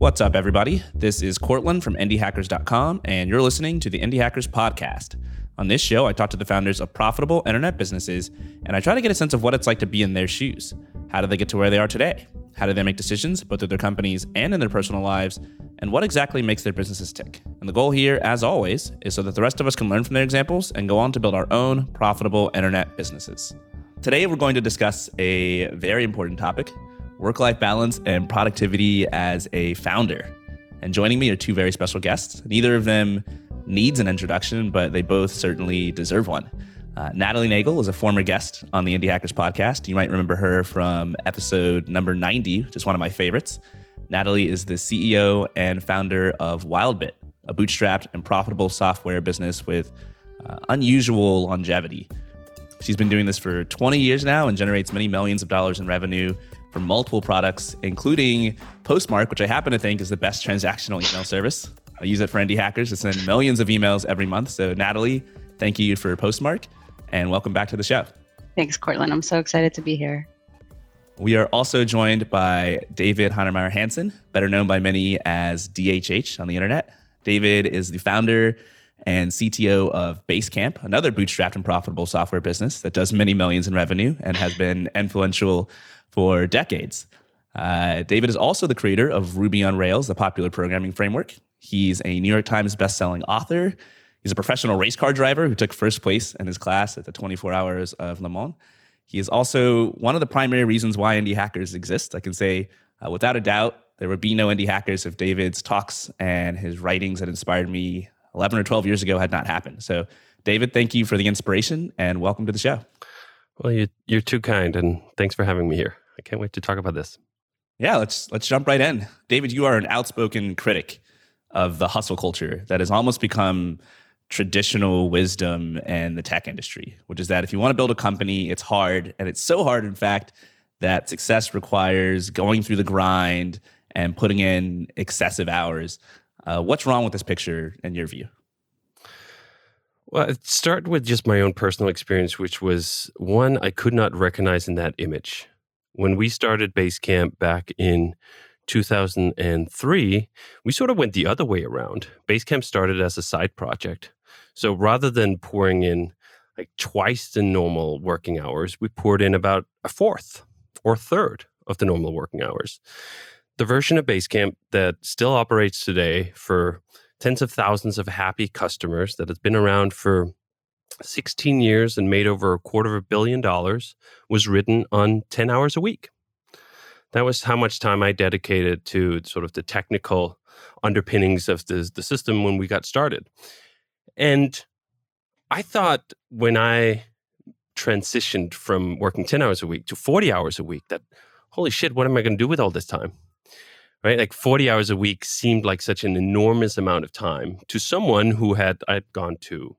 What's up, everybody? This is Courtland from IndieHackers.com, and you're listening to the Indie Hackers Podcast. On this show, I talk to the founders of profitable internet businesses, and I try to get a sense of what it's like to be in their shoes. How do they get to where they are today? How do they make decisions, both in their companies and in their personal lives? And what exactly makes their businesses tick? And the goal here, as always, is so that the rest of us can learn from their examples and go on to build our own profitable internet businesses. Today, we're going to discuss a very important topic work life balance and productivity as a founder. And joining me are two very special guests. Neither of them needs an introduction, but they both certainly deserve one. Uh, Natalie Nagele is a former guest on the Indie Hackers podcast. You might remember her from episode number 90, just one of my favorites. Natalie is the CEO and founder of WildBit, a bootstrapped and profitable software business with uh, unusual longevity. She's been doing this for 20 years now and generates many millions of dollars in revenue for multiple products, including Postmark, which I happen to think is the best transactional email service. I use it for indie hackers to send millions of emails every month. So, Natalie, thank you for Postmark and welcome back to the show. Thanks, Courtland. I'm so excited to be here. We are also joined by David Heinemeier Hansson, better known by many as DHH on the internet. David is the founder and CTO of Basecamp, another bootstrapped and profitable software business that does many millions in revenue and has been influential for decades. Uh, David is also the creator of Ruby on Rails, the popular programming framework. He's a New York Times bestselling author. He's a professional race car driver who took first place in his class at the 24 Hours of Le Mans. He is also one of the primary reasons why indie hackers exist. I can say uh, without a doubt, there would be no indie hackers if David's talks and his writings had inspired me 11 or 12 years ago had not happened. So, David, thank you for the inspiration and welcome to the show. Well, you, you're too kind, and thanks for having me here. I can't wait to talk about this. Yeah, let's let's jump right in. David, you are an outspoken critic of the hustle culture that has almost become traditional wisdom in the tech industry, which is that if you want to build a company, it's hard, and it's so hard, in fact, that success requires going through the grind and putting in excessive hours. Uh, what's wrong with this picture in your view? Well, it started with just my own personal experience, which was one I could not recognize in that image. When we started Basecamp back in 2003, we sort of went the other way around. Basecamp started as a side project. So rather than pouring in like twice the normal working hours, we poured in about a fourth or third of the normal working hours. The version of Basecamp that still operates today for tens of thousands of happy customers that has been around for 16 years and made over a quarter of a billion dollars was written on 10 hours a week. That was how much time I dedicated to sort of the technical underpinnings of the, the system when we got started. And I thought when I transitioned from working 10 hours a week to 40 hours a week that, holy shit, what am I going to do with all this time? Right? Like 40 hours a week seemed like such an enormous amount of time to someone who had, I'd gone to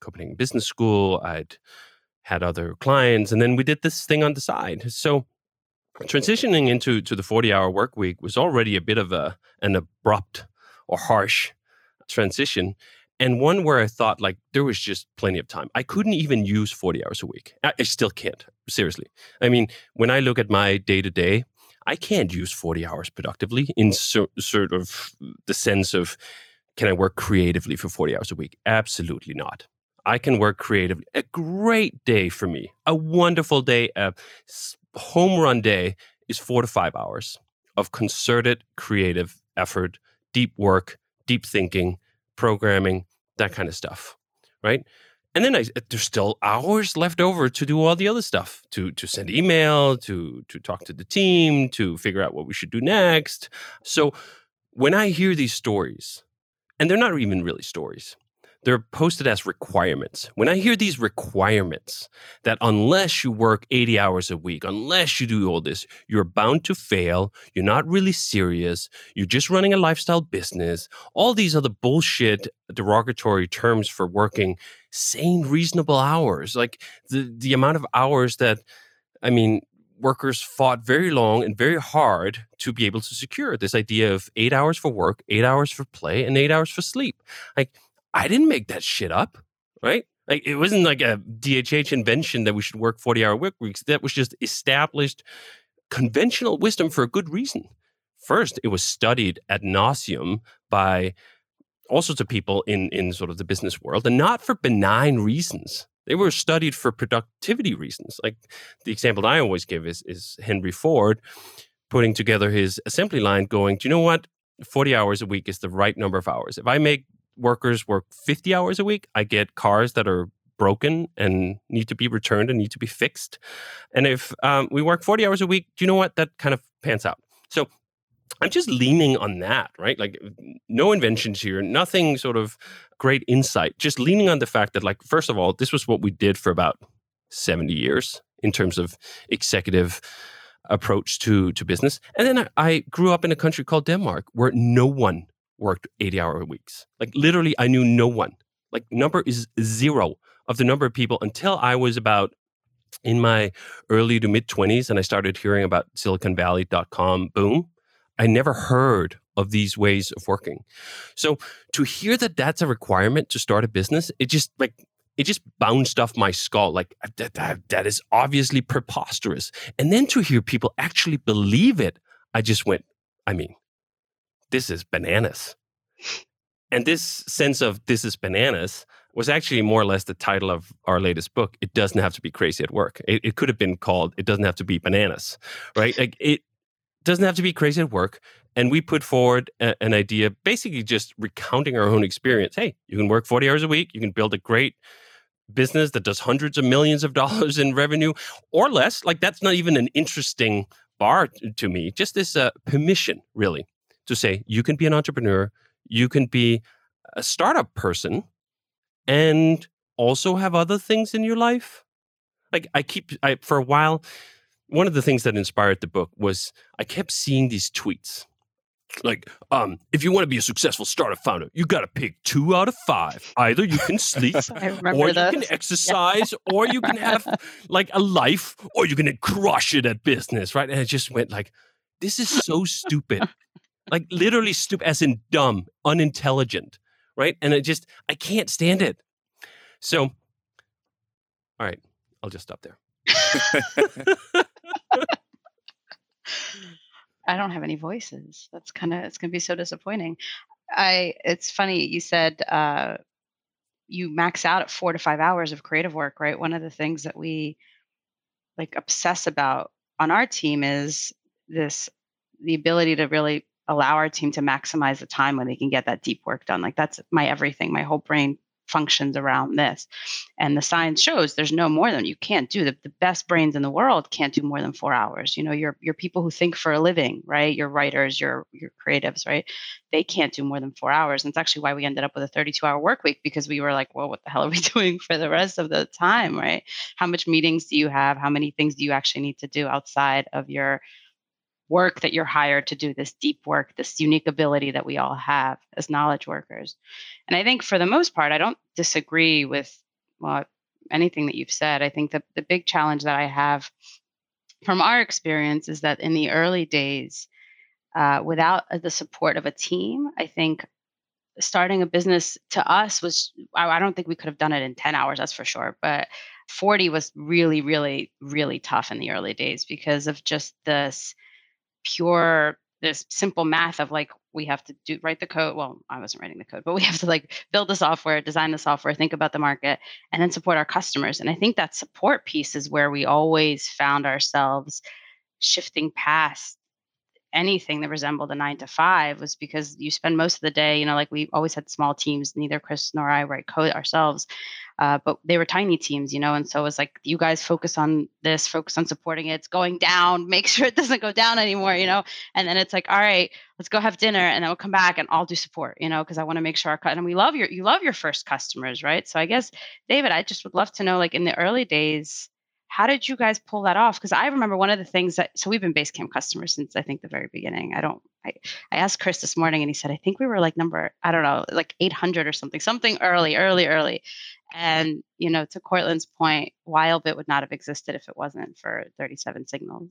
Copenhagen Business School, I'd had other clients, and then we did this thing on the side. So transitioning into to the 40 hour work week was already a bit of a an abrupt or harsh transition and one where I thought like there was just plenty of time. I couldn't even use 40 hours a week. I, I still can't, seriously. I mean, when I look at my day to day, I can't use 40 hours productively in so, sort of the sense of can I work creatively for 40 hours a week? Absolutely not. I can work creatively. A great day for me, a wonderful day, a home run day is four to five hours of concerted creative effort, deep work, deep thinking, programming, that kind of stuff, right? And then I, uh, there's still hours left over to do all the other stuff to to send email to to talk to the team to figure out what we should do next so when i hear these stories and they're not even really stories they're posted as requirements. When I hear these requirements that unless you work 80 hours a week, unless you do all this, you're bound to fail, you're not really serious, you're just running a lifestyle business, all these other bullshit derogatory terms for working sane, reasonable hours. Like the, the amount of hours that, I mean, workers fought very long and very hard to be able to secure this idea of eight hours for work, eight hours for play, and eight hours for sleep. Like, I didn't make that shit up, right? Like it wasn't like a DHH invention that we should work 40 hour work weeks. That was just established conventional wisdom for a good reason. first, it was studied ad nauseum by all sorts of people in, in sort of the business world and not for benign reasons. They were studied for productivity reasons. Like the example I always give is, is Henry Ford putting together his assembly line going, do you know what? 40 hours a week is the right number of hours. If I make workers work 50 hours a week, I get cars that are broken and need to be returned and need to be fixed. And if um, we work 40 hours a week, do you know what? That kind of pans out. So I'm just leaning on that, right? Like no inventions here, nothing sort of great insight, just leaning on the fact that, like, first of all, this was what we did for about 70 years in terms of executive approach to to business. And then I, I grew up in a country called Denmark where no one worked 80 hour weeks. Like literally, I knew no one. Like number is zero of the number of people until I was about in my early to mid 20s and I started hearing about siliconvalley.com boom. I never heard of these ways of working. So to hear that that's a requirement to start a business, it just like it just bounced off my skull like that, that, that is obviously preposterous. And then to hear people actually believe it, I just went, I mean, this is bananas. And this sense of this is bananas was actually more or less the title of our latest book. It doesn't have to be crazy at work. It, it could have been called It Doesn't Have to Be Bananas, right? Like it doesn't have to be crazy at work. And we put forward a, an idea, basically just recounting our own experience. Hey, you can work 40 hours a week. You can build a great business that does hundreds of millions of dollars in revenue or less. Like that's not even an interesting bar to me. Just this uh, permission, really, to say you can be an entrepreneur, you can be a startup person, and also have other things in your life. Like I keep, I for a while, one of the things that inspired the book was I kept seeing these tweets. Like um if you want to be a successful startup founder you got to pick two out of five. Either you can sleep or you can exercise yeah. or you can have like a life or you can crush it at business right? And i just went like this is so stupid. Like literally stupid as in dumb unintelligent right? And i just i can't stand it. So all right i'll just stop there I don't have any voices. That's kind of it's going to be so disappointing. I it's funny you said uh, you max out at four to five hours of creative work, right? One of the things that we like obsess about on our team is this the ability to really allow our team to maximize the time when they can get that deep work done. Like that's my everything. My whole brain functions around this. And the science shows there's no more than you can't do. The, the best brains in the world can't do more than four hours. You know, you're you're people who think for a living, right? Your writers, your your creatives, right? They can't do more than four hours. And it's actually why we ended up with a 32 hour work week because we were like, well, what the hell are we doing for the rest of the time, right? How much meetings do you have? How many things do you actually need to do outside of your work that you're hired to do this deep work, this unique ability that we all have as knowledge workers. And I think for the most part, I don't disagree with well, anything that you've said. I think that the big challenge that I have from our experience is that in the early days, uh, without the support of a team, I think starting a business to us was, I, I don't think we could have done it in 10 hours, that's for sure. But 40 was really, really, really tough in the early days because of just this pure this simple math of like we have to do write the code well i wasn't writing the code but we have to like build the software design the software think about the market and then support our customers and i think that support piece is where we always found ourselves shifting past anything that resembled a nine to five was because you spend most of the day, you know, like we always had small teams, neither Chris nor I write code ourselves, uh, but they were tiny teams, you know, and so it was like, you guys focus on this, focus on supporting it. It's going down, make sure it doesn't go down anymore, you know, and then it's like, all right, let's go have dinner and then we'll come back and I'll do support, you know, because I want to make sure our cut and we love your, you love your first customers, right? So I guess, David, I just would love to know, like in the early days, how did you guys pull that off? Because I remember one of the things that so we've been Basecamp customers since I think the very beginning. I don't. I, I asked Chris this morning and he said I think we were like number I don't know like 800 or something something early early early, and you know to Courtland's point, Wildbit would not have existed if it wasn't for 37 Signals.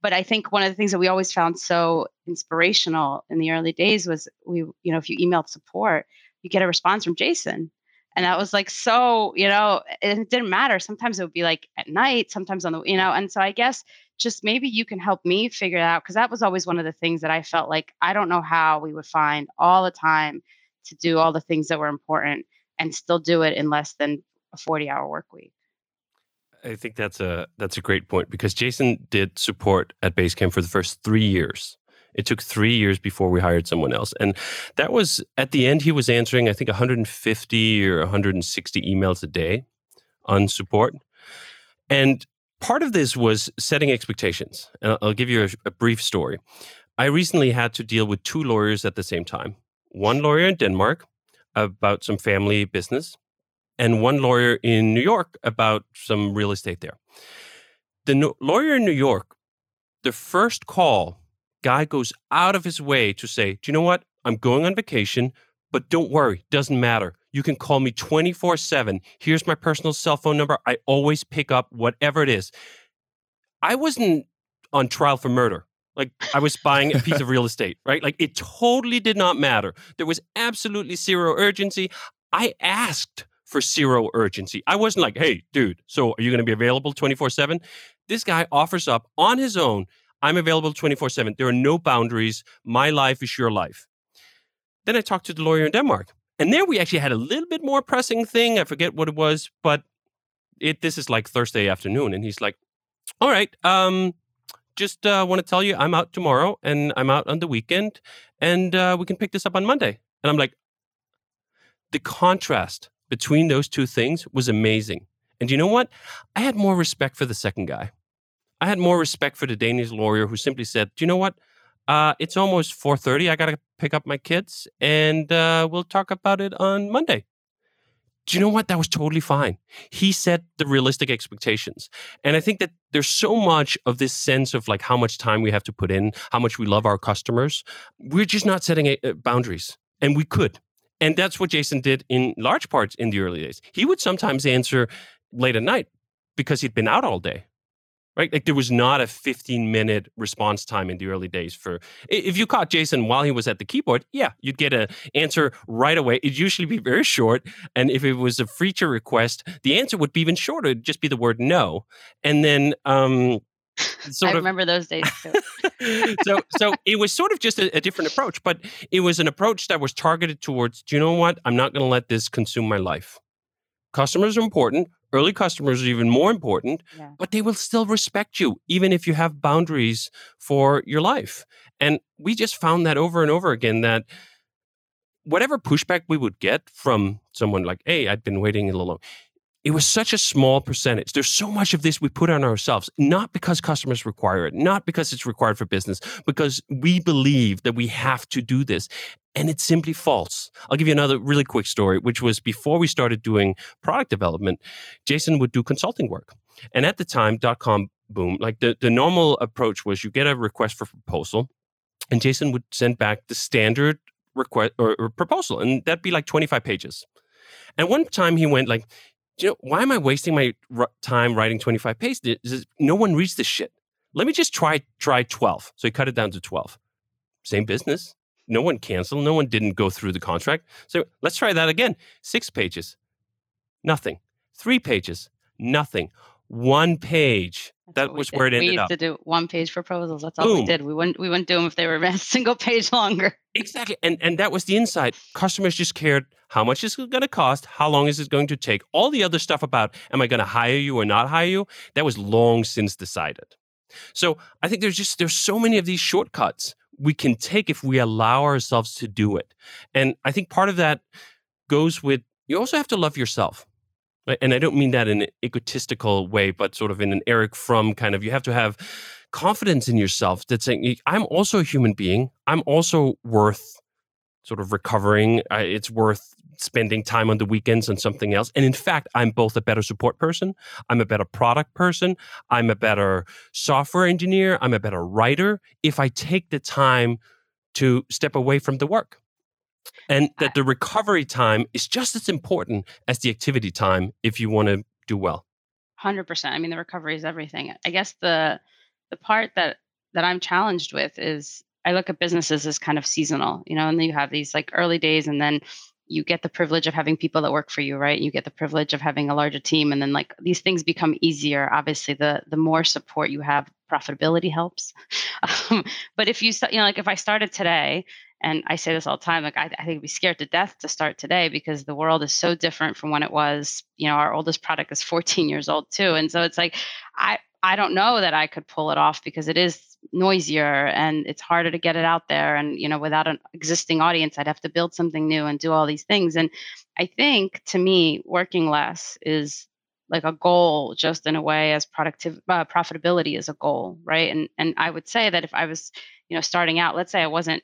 But I think one of the things that we always found so inspirational in the early days was we you know if you emailed support, you get a response from Jason and that was like so you know it didn't matter sometimes it would be like at night sometimes on the you know and so i guess just maybe you can help me figure it out because that was always one of the things that i felt like i don't know how we would find all the time to do all the things that were important and still do it in less than a 40 hour work week. I think that's a that's a great point because jason did support at basecamp for the first three years it took three years before we hired someone else. And that was at the end, he was answering, I think, 150 or 160 emails a day on support. And part of this was setting expectations. And I'll give you a, a brief story. I recently had to deal with two lawyers at the same time one lawyer in Denmark about some family business, and one lawyer in New York about some real estate there. The no- lawyer in New York, the first call guy goes out of his way to say, Do you know what? I'm going on vacation, but don't worry, doesn't matter. You can call me 24 7. Here's my personal cell phone number. I always pick up whatever it is. I wasn't on trial for murder. Like I was buying a piece of real estate, right? Like it totally did not matter. There was absolutely zero urgency. I asked for zero urgency. I wasn't like, hey, dude, so are you going to be available 24 7? This guy offers up on his own I'm available 24 7. There are no boundaries. My life is your life. Then I talked to the lawyer in Denmark. And there we actually had a little bit more pressing thing. I forget what it was, but it this is like Thursday afternoon. And he's like, All right, um, just uh, want to tell you I'm out tomorrow and I'm out on the weekend and uh, we can pick this up on Monday. And I'm like, the contrast between those two things was amazing. And you know what? I had more respect for the second guy. I had more respect for the Danish lawyer who simply said, "Do you know what? Uh, it's almost 4:30. I got to pick up my kids, and uh, we'll talk about it on Monday." Do you know what? That was totally fine. He set the realistic expectations. And I think that there's so much of this sense of like how much time we have to put in, how much we love our customers. We're just not setting a, uh, boundaries. And we could. And that's what Jason did in large parts in the early days. He would sometimes answer late at night because he'd been out all day right? Like there was not a 15 minute response time in the early days for if you caught Jason while he was at the keyboard, yeah, you'd get an answer right away. It'd usually be very short. And if it was a feature request, the answer would be even shorter. It'd just be the word no. And then um Sort I of, remember those days too. so, so it was sort of just a, a, different approach, but it was an approach that was targeted towards. Do you know what? I'm not going to let this consume my life. Customers are important. Early customers are even more important, yeah. but they will still respect you, even if you have boundaries for your life. And we just found that over and over again that whatever pushback we would get from someone like, hey, I'd been waiting a little long, it was such a small percentage. There's so much of this we put on ourselves, not because customers require it, not because it's required for business, because we believe that we have to do this. And it's simply false. I'll give you another really quick story, which was before we started doing product development, Jason would do consulting work. And at the time, dot com boom, like the, the normal approach was you get a request for proposal, and Jason would send back the standard request or, or proposal, and that'd be like 25 pages. And one time he went like, you know, why am I wasting my r- time writing 25 pages? No one reads this shit. Let me just try try 12. So he cut it down to 12. Same business, no one canceled. No one didn't go through the contract. So let's try that again. Six pages, nothing. Three pages, nothing. One page. That's that was where it ended we used up. to do one page proposals. That's all Boom. we did. We wouldn't we wouldn't do them if they were a single page longer. Exactly, and and that was the insight. Customers just cared how much is it going to cost, how long is it going to take. All the other stuff about am I going to hire you or not hire you, that was long since decided. So I think there's just there's so many of these shortcuts we can take if we allow ourselves to do it. And I think part of that goes with you also have to love yourself. And I don't mean that in an egotistical way, but sort of in an Erich Fromm kind of, you have to have confidence in yourself that saying, I'm also a human being. I'm also worth sort of recovering. It's worth spending time on the weekends on something else. And in fact, I'm both a better support person, I'm a better product person, I'm a better software engineer, I'm a better writer if I take the time to step away from the work. And that the recovery time is just as important as the activity time if you want to do well. 100%. I mean the recovery is everything. I guess the the part that that I'm challenged with is I look at businesses as kind of seasonal, you know, and then you have these like early days and then you get the privilege of having people that work for you right you get the privilege of having a larger team and then like these things become easier obviously the the more support you have profitability helps um, but if you you know like if i started today and i say this all the time like I, I think be scared to death to start today because the world is so different from when it was you know our oldest product is 14 years old too and so it's like i i don't know that i could pull it off because it is noisier and it's harder to get it out there and you know without an existing audience i'd have to build something new and do all these things and i think to me working less is like a goal just in a way as productive uh, profitability is a goal right? And and i would say that if i was you know starting out let's say i wasn't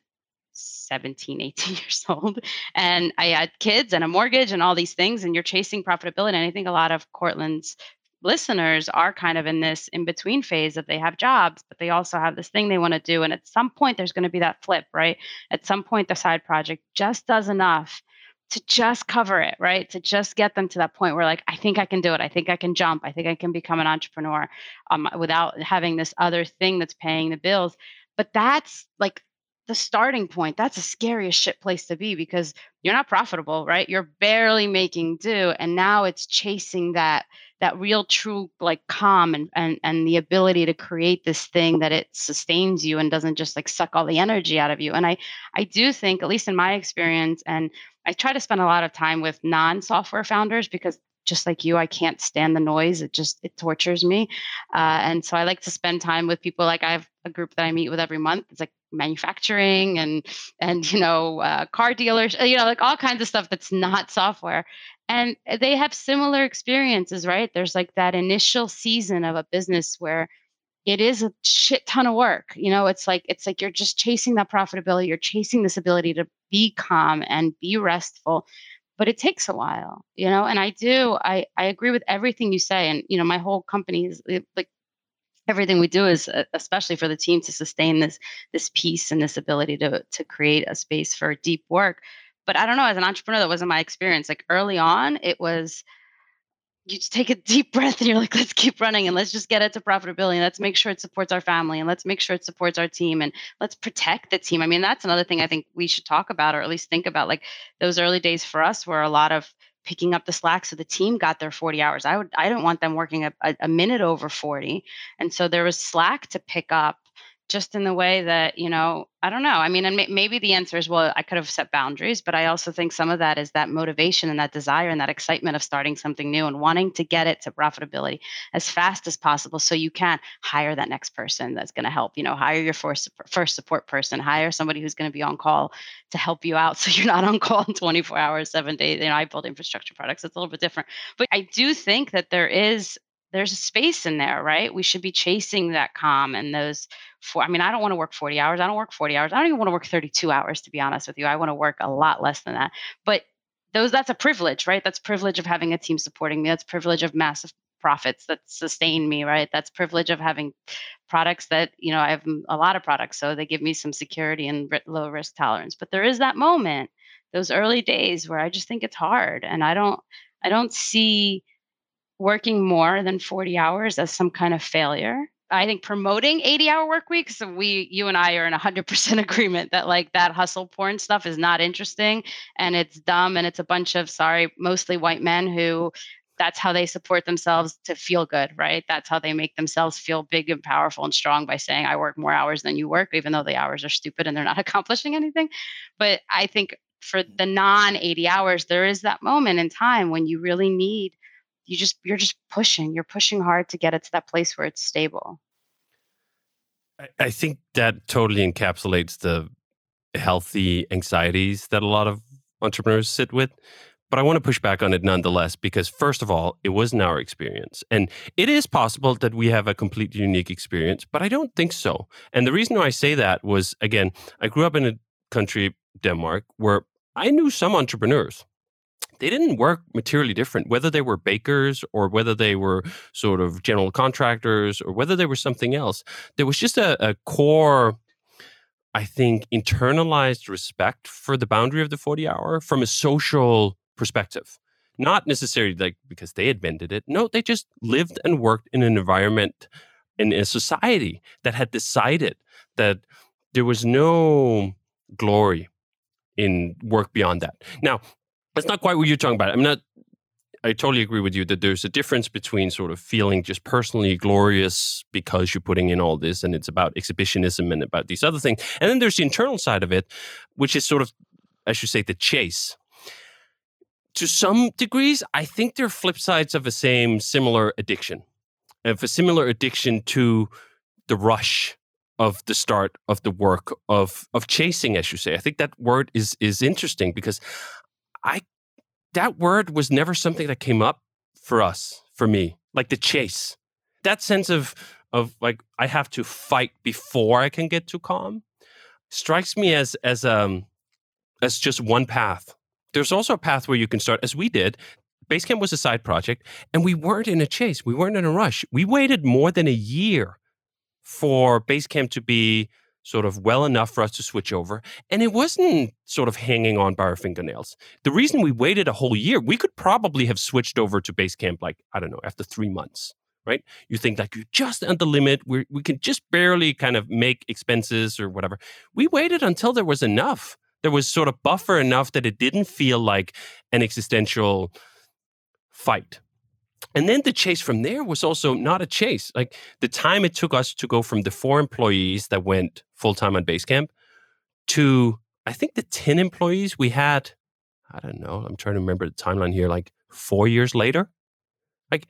17 18 years old and i had kids and a mortgage and all these things and you're chasing profitability and i think a lot of Courtland's listeners are kind of in this in between phase that they have jobs, but they also have this thing they want to do. And at some point, there's going to be that flip, right? At some point, the side project just does enough to just cover it, right? To just get them to that point where, like, I think I can do it. I think I can jump. I think I can become an entrepreneur um, without having this other thing that's paying the bills. But that's like the starting point. That's a scariest shit place to be because you're not profitable, right? You're barely making do. And now it's chasing that that real true like calm and, and and the ability to create this thing that it sustains you and doesn't just like suck all the energy out of you and i i do think at least in my experience and i try to spend a lot of time with non-software founders because just like you i can't stand the noise it just it tortures me uh, and so i like to spend time with people like i have a group that i meet with every month it's like manufacturing and and you know uh, car dealers you know like all kinds of stuff that's not software and they have similar experiences right? There's like that initial season of a business where it is a shit ton of work you know? It's like it's like you're just chasing that profitability you're chasing this ability to be calm and be restful but it takes a while you know and i do i i agree with everything you say and you know my whole company is like everything we do is uh, especially for the team to sustain this this peace and this ability to to create a space for deep work but I don't know, as an entrepreneur, that wasn't my experience. Like early on, it was you take a deep breath and you're like, let's keep running and let's just get it to profitability. And let's make sure it supports our family and let's make sure it supports our team and let's protect the team. I mean, that's another thing I think we should talk about or at least think about. Like those early days for us were a lot of picking up the slack so the team got their 40 hours. I would I don't want them working a, a minute over 40. And so there was slack to pick up just in the way that you know i don't know i mean and may, maybe the answer is well i could have set boundaries but i also think some of that is that motivation and that desire and that excitement of starting something new and wanting to get it to profitability as fast as possible so you can hire that next person that's going to help you know hire your first first support person hire somebody who's going to be on call to help you out so you're not on call 24 hours 7 days you know i build infrastructure products it's a little bit different. But i do think that there is there's a space in there, right? We should be chasing that calm and those for I mean, I don't want to work 40 hours. I don't work 40 hours. I don't even want to work 32 hours to be honest with you. I want to work a lot less than that. But those that's a privilege, right? That's privilege of having a team supporting me. That's privilege of massive profits that sustain me, right? That's privilege of having products that, you know, I have a lot of products so they give me some security and low risk tolerance. But there is that moment, those early days where I just think it's hard and I don't I don't see working more than 40 hours as some kind of failure. I think promoting 80 hour work weeks, we, you and I are in 100% agreement that like that hustle porn stuff is not interesting and it's dumb and it's a bunch of, sorry, mostly white men who that's how they support themselves to feel good, right? That's how they make themselves feel big and powerful and strong by saying, I work more hours than you work, even though the hours are stupid and they're not accomplishing anything. But I think for mm. the non 80 hours, there is that moment in time when you really need you just you're just pushing you're pushing hard to get it to that place where it's stable i think that totally encapsulates the healthy anxieties that a lot of entrepreneurs sit with but I want to push back on it nonetheless because, first of all, it wasn't our experience. And it is possible that we have a completely unique experience, but I don't think so. And the reason why I say that was, again, I grew up in a country, Denmark, where I knew some entrepreneurs they didn't work materially different, whether they were bakers or whether they were sort of general contractors or whether they were something else. There was just a, a core, I think, internalized respect for the boundary of the 40 hour from a social perspective. Not necessarily like because they invented it. No, they just lived and worked in an environment in a society that had decided that there was no glory in work beyond that. Now, that's not quite what you're talking about. I'm not I totally agree with you that there's a difference between sort of feeling just personally glorious because you're putting in all this and it's about exhibitionism and about these other things. And then there's the internal side of it, which is sort of, I should say, the chase. To some degrees, I think they're flip sides of the same similar addiction, of a similar addiction to the rush of the start of the work of of chasing, as you say. I think that word is is interesting because I that word was never something that came up for us, for me, like the chase. That sense of of like I have to fight before I can get to calm strikes me as as um as just one path. There's also a path where you can start as we did. Basecamp was a side project and we weren't in a chase. We weren't in a rush. We waited more than a year for Basecamp to be sort of well enough for us to switch over. And it wasn't sort of hanging on by our fingernails. The reason we waited a whole year, we could probably have switched over to Basecamp like, I don't know, after three months, right? You think like you're just at the limit. we we can just barely kind of make expenses or whatever. We waited until there was enough. There was sort of buffer enough that it didn't feel like an existential fight and then the chase from there was also not a chase. Like the time it took us to go from the four employees that went full time on Basecamp to I think the 10 employees we had, I don't know, I'm trying to remember the timeline here, like four years later. Like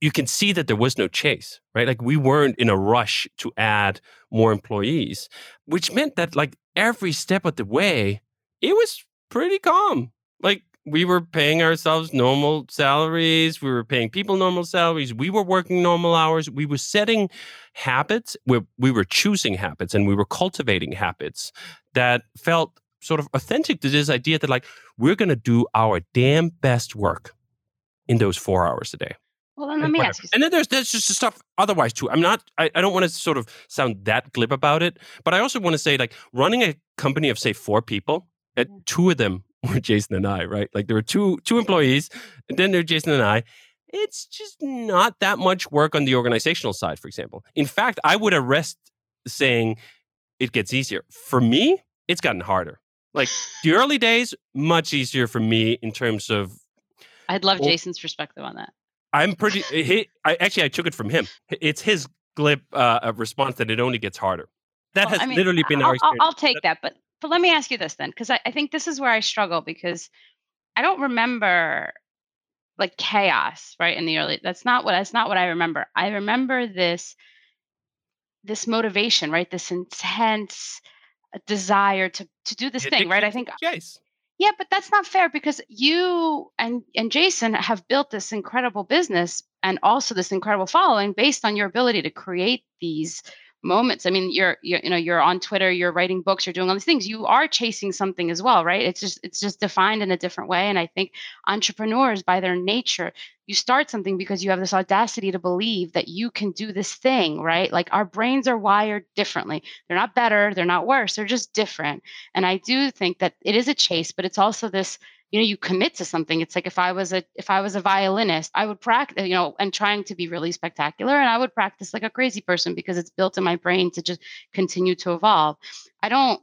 you can see that there was no chase, right? Like we weren't in a rush to add more employees, which meant that like every step of the way, it was pretty calm. Like we were paying ourselves normal salaries. We were paying people normal salaries. We were working normal hours. We were setting habits. We, we were choosing habits and we were cultivating habits that felt sort of authentic to this idea that, like, we're going to do our damn best work in those four hours a day. Well, then let me ask you. And then there's there's just stuff otherwise too. I'm not. I, I don't want to sort of sound that glib about it, but I also want to say like running a company of say four people, eh, at two of them were Jason and I, right? Like there were two two employees, and then there Jason and I. It's just not that much work on the organizational side, for example. In fact, I would arrest saying it gets easier. For me, it's gotten harder. Like the early days, much easier for me in terms of. I'd love well, Jason's perspective on that. I'm pretty. He, I actually I took it from him. It's his glib uh, response that it only gets harder. That well, has I mean, literally been I'll, our experience. I'll take that, but but let me ask you this then, because I, I think this is where I struggle because I don't remember like chaos, right? In the early that's not what that's not what I remember. I remember this this motivation, right? This intense uh, desire to to do this thing, right? I think yes. Yeah, but that's not fair because you and and Jason have built this incredible business and also this incredible following based on your ability to create these moments. I mean you're, you're you know you're on twitter you're writing books you're doing all these things. You are chasing something as well right? It's just it's just defined in a different way. And i think entrepreneurs by their nature you start something because you have this audacity to believe that you can do this thing right? Like our brains are wired differently. They're not better they're not worse they're just different. And i do think that it is a chase but it's also this you know you commit to something. It's like if i was a if i was a violinist i would practice you know and trying to be really spectacular and i would practice like a crazy person because it's built in my brain to just continue to evolve. I don't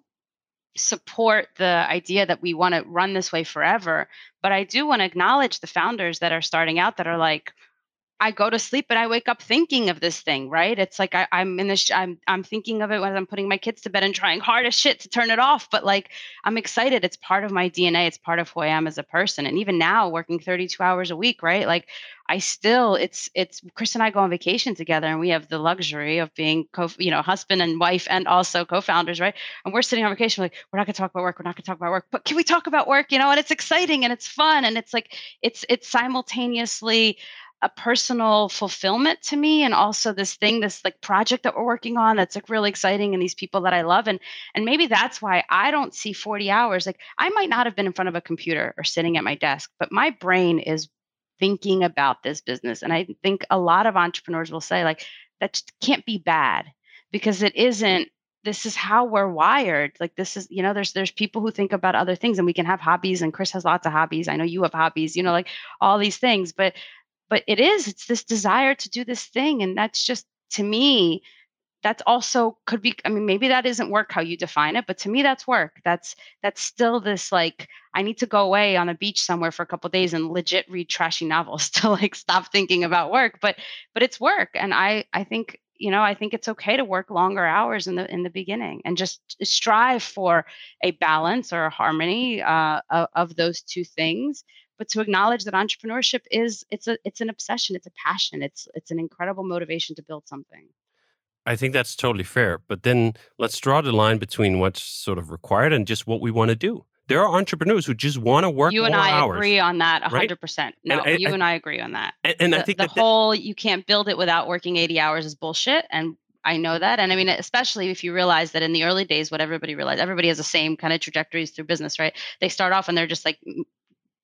support the idea that we want to run this way forever but i do want to acknowledge the founders that are starting out that are like I go to sleep and I wake up thinking of this thing, right? It's like I, am in this, I'm, I'm thinking of it when I'm putting my kids to bed and trying hard as shit to turn it off. But like, I'm excited. It's part of my DNA. It's part of who I am as a person. And even now, working 32 hours a week, right? Like, I still, it's, it's Chris and I go on vacation together, and we have the luxury of being co, you know, husband and wife, and also co-founders, right? And we're sitting on vacation, like, we're not gonna talk about work. We're not gonna talk about work, but can we talk about work? You know, and it's exciting and it's fun, and it's like, it's, it's simultaneously a personal fulfillment to me and also this thing this like project that we're working on that's like really exciting and these people that I love and and maybe that's why I don't see 40 hours like I might not have been in front of a computer or sitting at my desk but my brain is thinking about this business and I think a lot of entrepreneurs will say like that can't be bad because it isn't this is how we're wired like this is you know there's there's people who think about other things and we can have hobbies and chris has lots of hobbies i know you have hobbies you know like all these things but but it is it's this desire to do this thing and that's just to me that's also could be i mean maybe that isn't work how you define it but to me that's work. That's that's still this like i need to go away on a beach somewhere for a couple days and legit read trashy novels to like stop thinking about work but but it's work and i i think you know i think it's okay to work longer hours in the in the beginning and just strive for a balance or a harmony uh, of, of those two things but to acknowledge that entrepreneurship is it's a it's an obsession it's a passion it's it's an incredible motivation to build something I think that's totally fair. But then let's draw the line between what's sort of required and just what we want to do. There are entrepreneurs who just want to work. You and I hours, agree on that 100%. Right? No, and I, you I, and I agree on that. And, and the, I think the whole you can't build it without working 80 hours is bullshit. And I know that. And I mean, especially if you realize that in the early days, what everybody realized, everybody has the same kind of trajectories through business, right? They start off and they're just like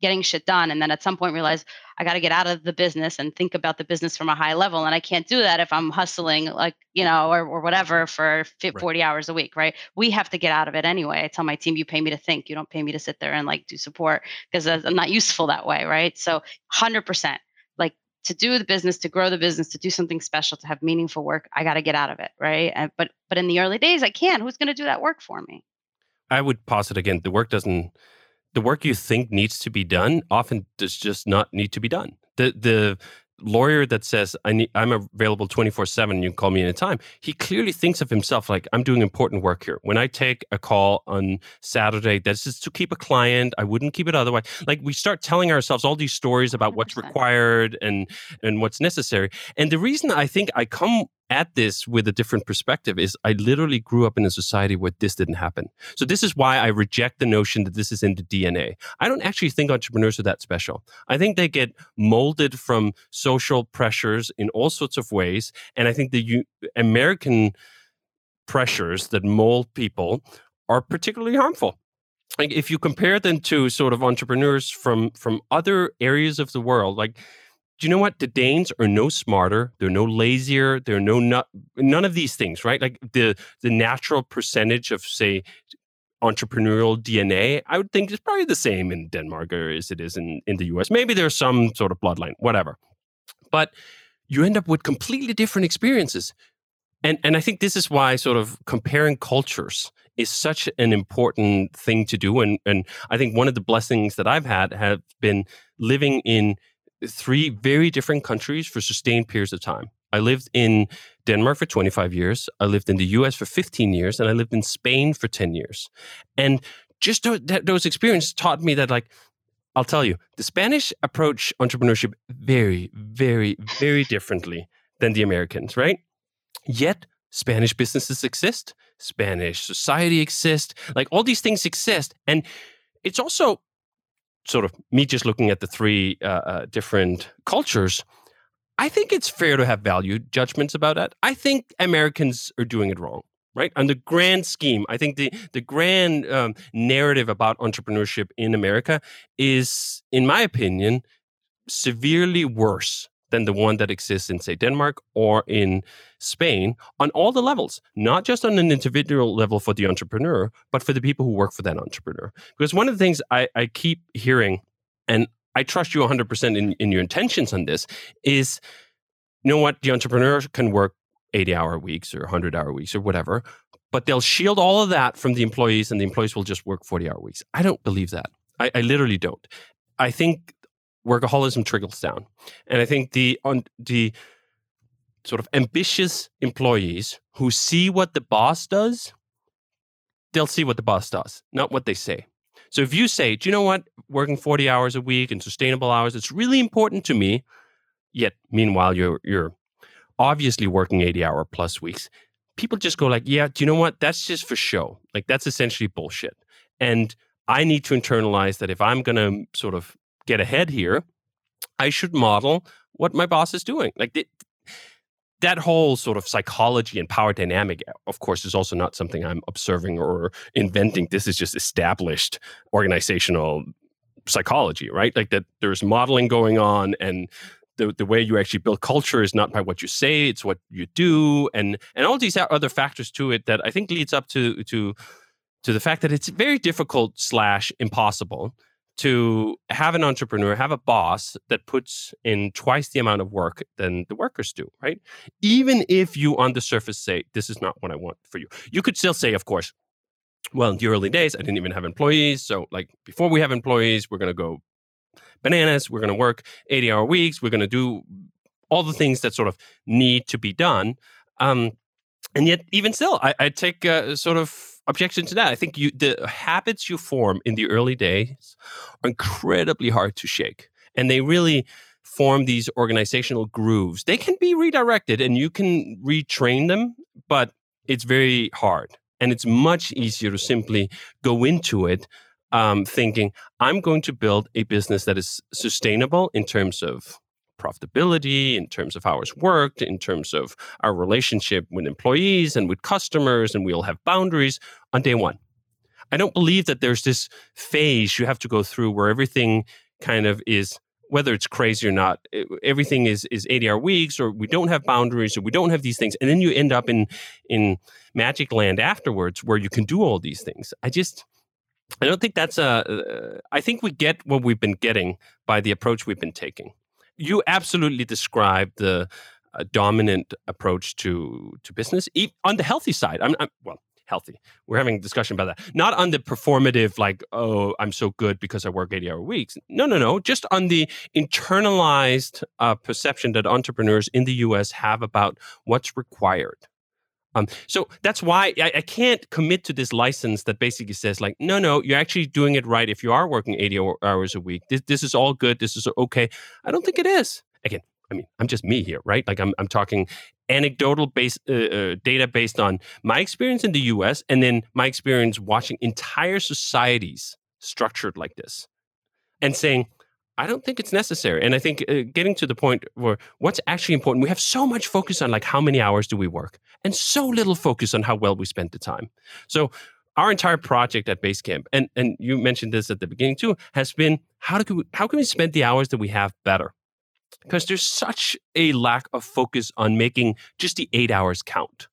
getting shit done and then at some point realize i got to get out of the business and think about the business from a high level and i can't do that if i'm hustling like you know or, or whatever for 40 right. hours a week right? We have to get out of it anyway. I tell my team you pay me to think. You don't pay me to sit there and like do support because i'm not useful that way right? So 100% like to do the business to grow the business to do something special to have meaningful work i got to get out of it right? And, but but in the early days i can. Who's going to do that work for me? I would posit again the work doesn't the work you think needs to be done often does just not need to be done. The the lawyer that says I need, I'm available 24 7 you can call me anytime he clearly thinks of himself like I'm doing important work here when I take a call on Saturday that's just to keep a client I wouldn't keep it otherwise like we start telling ourselves all these stories about 100%. what's required and and what's necessary and the reason I think I come at this with a different perspective is I literally grew up in a society where this didn't happen. So this is why I reject the notion that this is in the DNA. I don't actually think entrepreneurs are that special. I think they get molded from social pressures in all sorts of ways, and I think the U- American pressures that mold people are particularly harmful like if you compare them to sort of entrepreneurs from from other areas of the world like do you know what? The Danes are no smarter. They're no lazier. They're no none of these things, right? Like the the natural percentage of say entrepreneurial DNA, I would think is probably the same in Denmark as it is in, in the US. Maybe there's some sort of bloodline, whatever. But you end up with completely different experiences. And and I think this is why sort of comparing cultures is such an important thing to do. And and I think one of the blessings that I've had have been living in three very different countries for sustained periods of time. I lived in Denmark for 25 years, I lived in the US for 15 years, and I lived in Spain for 10 years. And just those experiences taught me that, like, I'll tell you, the Spanish approach entrepreneurship very, very, very differently than the Americans, right? Yet, Spanish businesses exist, Spanish society exists, like all these things exist. And it's also sort of me just looking at the three uh, uh, different cultures, I think it's fair to have value judgments about that. I think Americans are doing it wrong, right? On the grand scheme, I think the the grand um, narrative about entrepreneurship in America is, in my opinion, severely worse than the one that exists in, say, Denmark or in Spain on all the levels, not just on an individual level for the entrepreneur, but for the people who work for that entrepreneur. Because one of the things I, I keep hearing, and I trust you 100% in, in your intentions on this, is you know what? The entrepreneur can work 80 hour weeks or 100 hour weeks or whatever, but they'll shield all of that from the employees and the employees will just work 40 hour weeks. I don't believe that. I, I literally don't. I think workaholism trickles down. And I think the on the sort of ambitious employees who see what the boss does, they'll see what the boss does, not what they say. So if you say, do you know what, working 40 hours a week and sustainable hours, it's really important to me, yet meanwhile you're you're obviously working 80 hour plus weeks, people just go like, yeah, do you know what? That's just for show. Like that's essentially bullshit. And I need to internalize that if I'm going to sort of get ahead here, I should model what my boss is doing. Like that whole sort of psychology and power dynamic, uh, of course, is also not something I'm observing or inventing. This is just established organizational psychology, right? Like that there's modeling going on and the, the way you actually build culture is not by what you say, it's what you do, and and all these other factors to it that I think leads up to to to the fact that it's very difficult slash impossible to have an entrepreneur, have a boss that puts in twice the amount of work than the workers do, right? Even if you on the surface say, this is not what I want for you. You could still say, of course, well, in the early days, I didn't even have employees. So, like, before we have employees, we're going to go bananas. We're going to work 80 hour weeks. We're going to do all the things that sort of need to be done. Um, and yet, even still, I, I take a sort of objection to that. I think you the habits you form in the early days are incredibly hard to shake, and they really form these organizational grooves. They can be redirected, and you can retrain them, but it's very hard, and it's much easier to simply go into it. Um, thinking, I'm going to build a business that is sustainable in terms of profitability, in terms of hours worked, in terms of our relationship with employees and with customers, and we'll have boundaries on day one. I don't believe that there's this phase you have to go through where everything kind of is whether it's crazy or not everything is is 80 hour weeks or we don't have boundaries or we don't have these things and then you end up in in magic land afterwards where you can do all these things i just i don't think that's a uh, i think we get what we've been getting by the approach we've been taking you absolutely described the uh, dominant approach to to business on the healthy side. I'm, I'm, well healthy. We're having a discussion about that. Not on the performative, like oh I'm so good because I work 80 hour weeks. No, no, no. Just on the internalized uh, perception that entrepreneurs in the U.S. have about what's required. Um, so that's why I, I, can't commit to this license that basically says like, no, no, you're actually doing it right if you are working 80 hours a week. This, this is all good. This is okay. I don't think it is. Again, I mean, I'm just me here, right? Like I'm, I'm talking anecdotal based uh, uh, data based on my experience in the U.S. and then my experience watching entire societies structured like this, and saying I don't think it's necessary. And I think uh, getting to the point where what's actually important, we have so much focus on like how many hours do we work and so little focus on how well we spend the time. So our entire project at Basecamp, and, and you mentioned this at the beginning too, has been how, do how can we spend the hours that we have better? Because there's such a lack of focus on making just the eight hours count.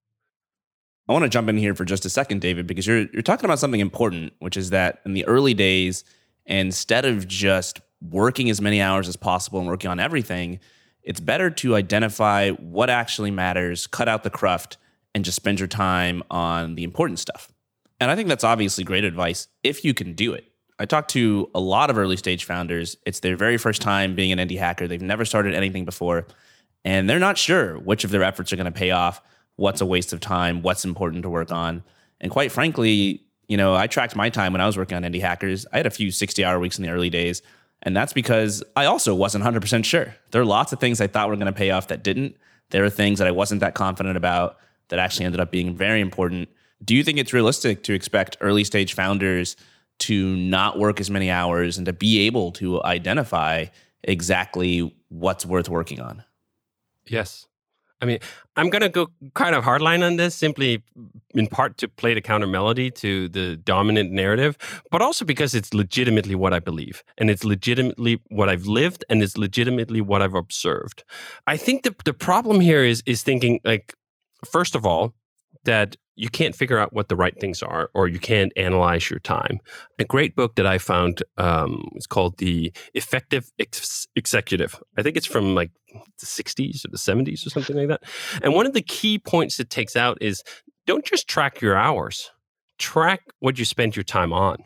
I want to jump in here for just a second, David, because you're, you're talking about something important, which is that in the early days, instead of just working as many hours as possible and working on everything, it's better to identify what actually matters, cut out the cruft, and just spend your time on the important stuff. And I think that's obviously great advice if you can do it. I talked to a lot of early stage founders. It's their very first time being an indie hacker. They've never started anything before, and they're not sure which of their efforts are going to pay off, what's a waste of time, what's important to work on. And quite frankly, you know, I tracked my time when I was working on indie hackers. I had a few 60 hour weeks in the early days. And that's because I also wasn't 100% sure. There are lots of things I thought were going to pay off that didn't. There are things that I wasn't that confident about that actually ended up being very important. Do you think it's realistic to expect early stage founders to not work as many hours and to be able to identify exactly what's worth working on? Yes. I mean, I'm going to go kind of hardline on this, simply in part to play the counter melody to the dominant narrative, but also because it's legitimately what I believe. And it's legitimately what I've lived and it's legitimately what I've observed. I think the, the problem here is, is thinking, like, first of all, that you can't figure out what the right things are or you can't analyze your time. A great book that I found um, is called The Effective Ex- Executive. I think it's from like the 60s or the 70s or something like that. And one of the key points it takes out is don't just track your hours, track what you spend your time on.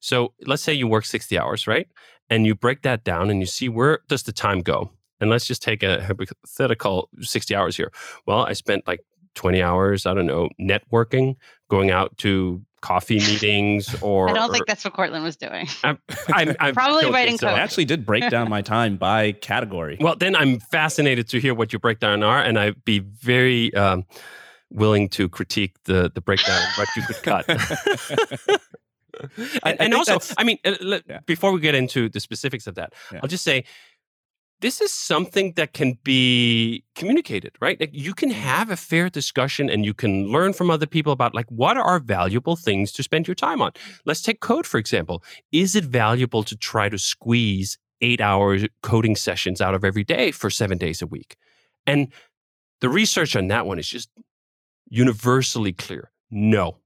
So let's say you work 60 hours, right? And you break that down and you see where does the time go? And let's just take a hypothetical 60 hours here. Well, I spent like 20 hours, I don't know, networking, going out to coffee meetings or I don't think that's what Courtland was doing. I'm, I'm, I'm Probably writing so. code. I actually did break down my time by category. Well, then I'm fascinated to hear what your breakdown are, and I'd be very um, willing to critique the the breakdown, what you could cut. and, I and also, I mean, uh, yeah. before we get into the specifics of that, yeah. I'll just say this is something that can be communicated, right? Like you can mm-hmm. have a fair discussion and you can learn from other people about like what are valuable things to spend your time on. Let's take code for example. Is it valuable to try to squeeze 8 hour coding sessions out of every day for 7 days a week? And the research on that one is just universally clear. No.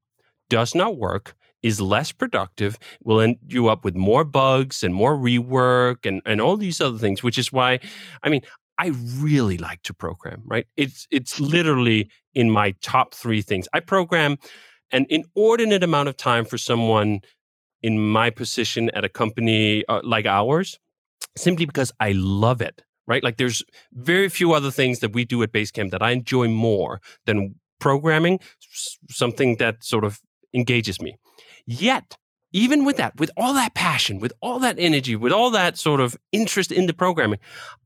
Does not work is less productive, will end you up with more bugs and more rework and, and all these other things, which is why, I mean, I really like to program, right? It's it's literally in my top three things. I program an inordinate amount of time for someone in my position at a company uh, like ours, simply because I love it, right? Like there's very few other things that we do at Basecamp that I enjoy more than programming, something that sort of engages me. Yet, even with that, with all that passion, with all that energy, with all that sort of interest in the programming,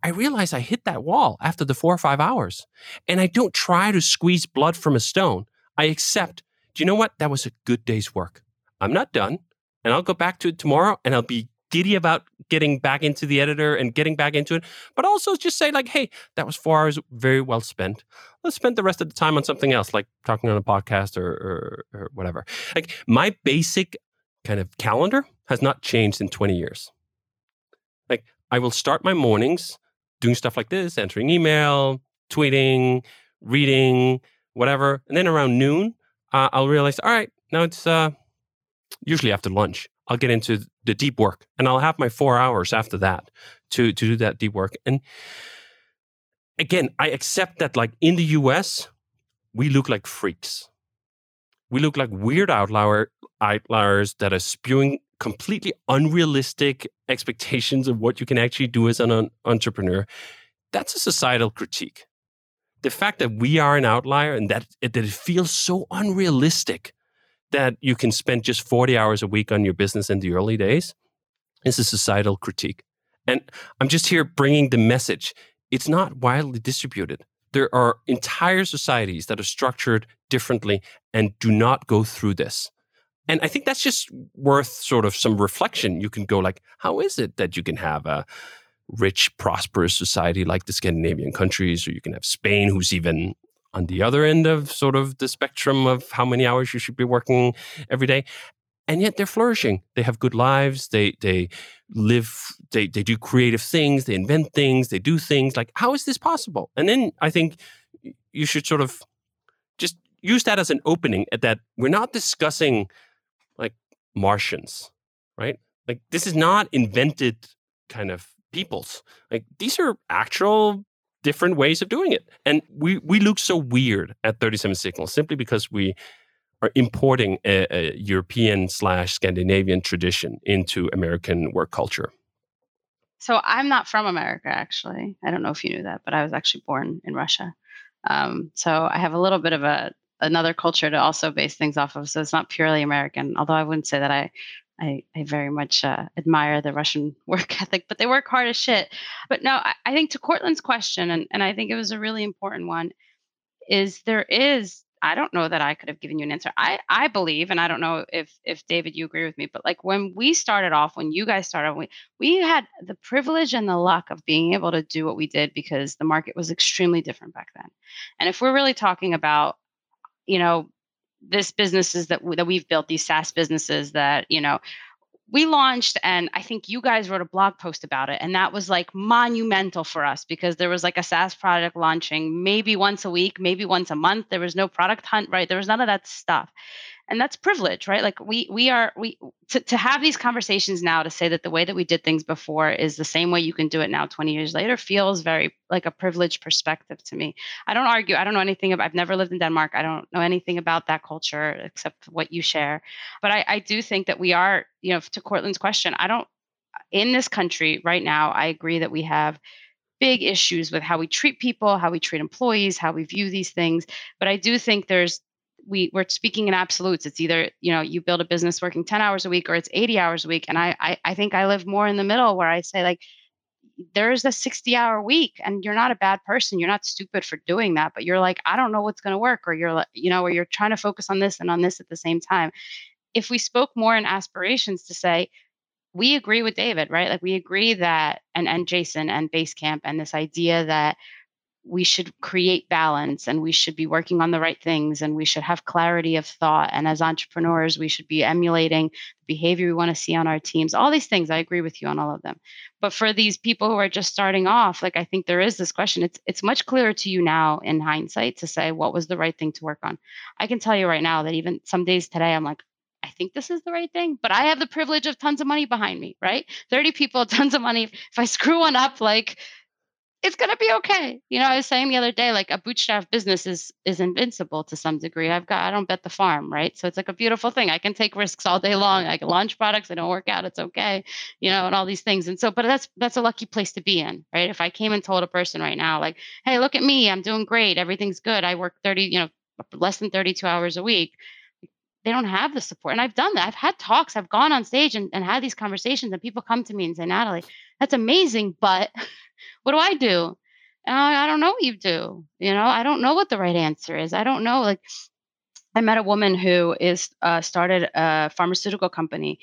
I realize I hit that wall after the four or five hours. And I don't try to squeeze blood from a stone. I accept, do you know what? That was a good day's work. I'm not done. And I'll go back to it tomorrow and I'll be giddy about getting back into the editor and getting back into it. But also just say, like, hey, that was four hours very well spent. Let's spend the rest of the time on something else, like talking on a podcast or, or, or whatever. Like my basic kind of calendar has not changed in 20 years. Like I will start my mornings doing stuff like this, answering email, tweeting, reading, whatever. And then around noon, uh, I'll realize, all right, now it's uh, usually after lunch. I'll get into the deep work and I'll have my four hours after that to, to do that deep work. And again, I accept that like in the US, we look like freaks. We look like weird outlier, outliers that are spewing completely unrealistic expectations of what you can actually do as an entrepreneur. That's a societal critique. The fact that we are an outlier and that, that it feels so unrealistic that you can spend just 40 hours a week on your business in the early days is a societal critique. And I'm just here bringing the message. It's not widely distributed. There are entire societies that are structured differently and do not go through this. And I think that's just worth sort of some reflection. You can go like, how is it that you can have a rich, prosperous society like the Scandinavian countries, or you can have Spain, who's even on the other end of sort of the spectrum of how many hours you should be working every day and yet they're flourishing. They have good lives. They they live they they do creative things. They invent things. They do things. Like how is this possible? And then i think you should sort of just use that as an opening at that we're not discussing like martians right? Like this is not invented kind of peoples. Like these are actual different ways of doing it. And we, we look so weird at 37 Signals simply because we are importing a, a European slash Scandinavian tradition into American work culture. So I'm not from America, actually. I don't know if you knew that, but I was actually born in Russia. Um, so I have a little bit of a another culture to also base things off of. So it's not purely American, although I wouldn't say that I I, I very much uh, admire the Russian work ethic, but they work hard as shit. But no, I, I think to Courtland's question, and, and I think it was a really important one, is there is I don't know that I could have given you an answer. I I believe, and I don't know if if David you agree with me, but like when we started off, when you guys started, we we had the privilege and the luck of being able to do what we did because the market was extremely different back then. And if we're really talking about, you know, this businesses that that we've built these SaaS businesses that you know we launched and I think you guys wrote a blog post about it and that was like monumental for us because there was like a SaaS product launching maybe once a week, maybe once a month. There was no product hunt, right? There was none of that stuff and that's privilege right like we we are we to, to have these conversations now to say that the way that we did things before is the same way you can do it now 20 years later feels very like a privileged perspective to me i don't argue i don't know anything about i've never lived in denmark i don't know anything about that culture except what you share but i i do think that we are you know to courtland's question i don't in this country right now i agree that we have big issues with how we treat people, how we treat employees, how we view these things. But I do think there's we we're speaking in absolutes. It's either you know you build a business working 10 hours a week or it's 80 hours a week. And I, I i think i live more in the middle where i say like there's a 60 hour week and you're not a bad person. You're not stupid for doing that but you're like i don't know what's going to work or you're like you know or you're trying to focus on this and on this at the same time. If we spoke more in aspirations to say we agree with david right? Like we agree that and and jason and basecamp and this idea that we should create balance and we should be working on the right things and we should have clarity of thought. And as entrepreneurs we should be emulating the behavior we want to see on our teams. All these things i agree with you on all of them. But for these people who are just starting off like i think there is this question. It's it's much clearer to you now in hindsight to say what was the right thing to work on. I can tell you right now that even some days today i'm like I think this is the right thing, but I have the privilege of tons of money behind me, right? 30 people, tons of money. If I screw one up, like it's gonna be okay. You know, I was saying the other day, like a bootstrap business is is invincible to some degree. I've got I don't bet the farm, right? So it's like a beautiful thing. I can take risks all day long. I can launch products. I don't work out. It's okay, you know, and all these things. And so, but that's that's a lucky place to be in, right? If I came and told a person right now, like, hey, look at me, I'm doing great, everything's good. I work 30, you know, less than 32 hours a week. They don't have the support. And I've done that. I've had talks. I've gone on stage and, and had these conversations, and people come to me and say, Natalie, that's amazing, but what do I do? And I, I don't know what you do. You know, I don't know what the right answer is. I don't know. Like, I met a woman who is uh, started a pharmaceutical company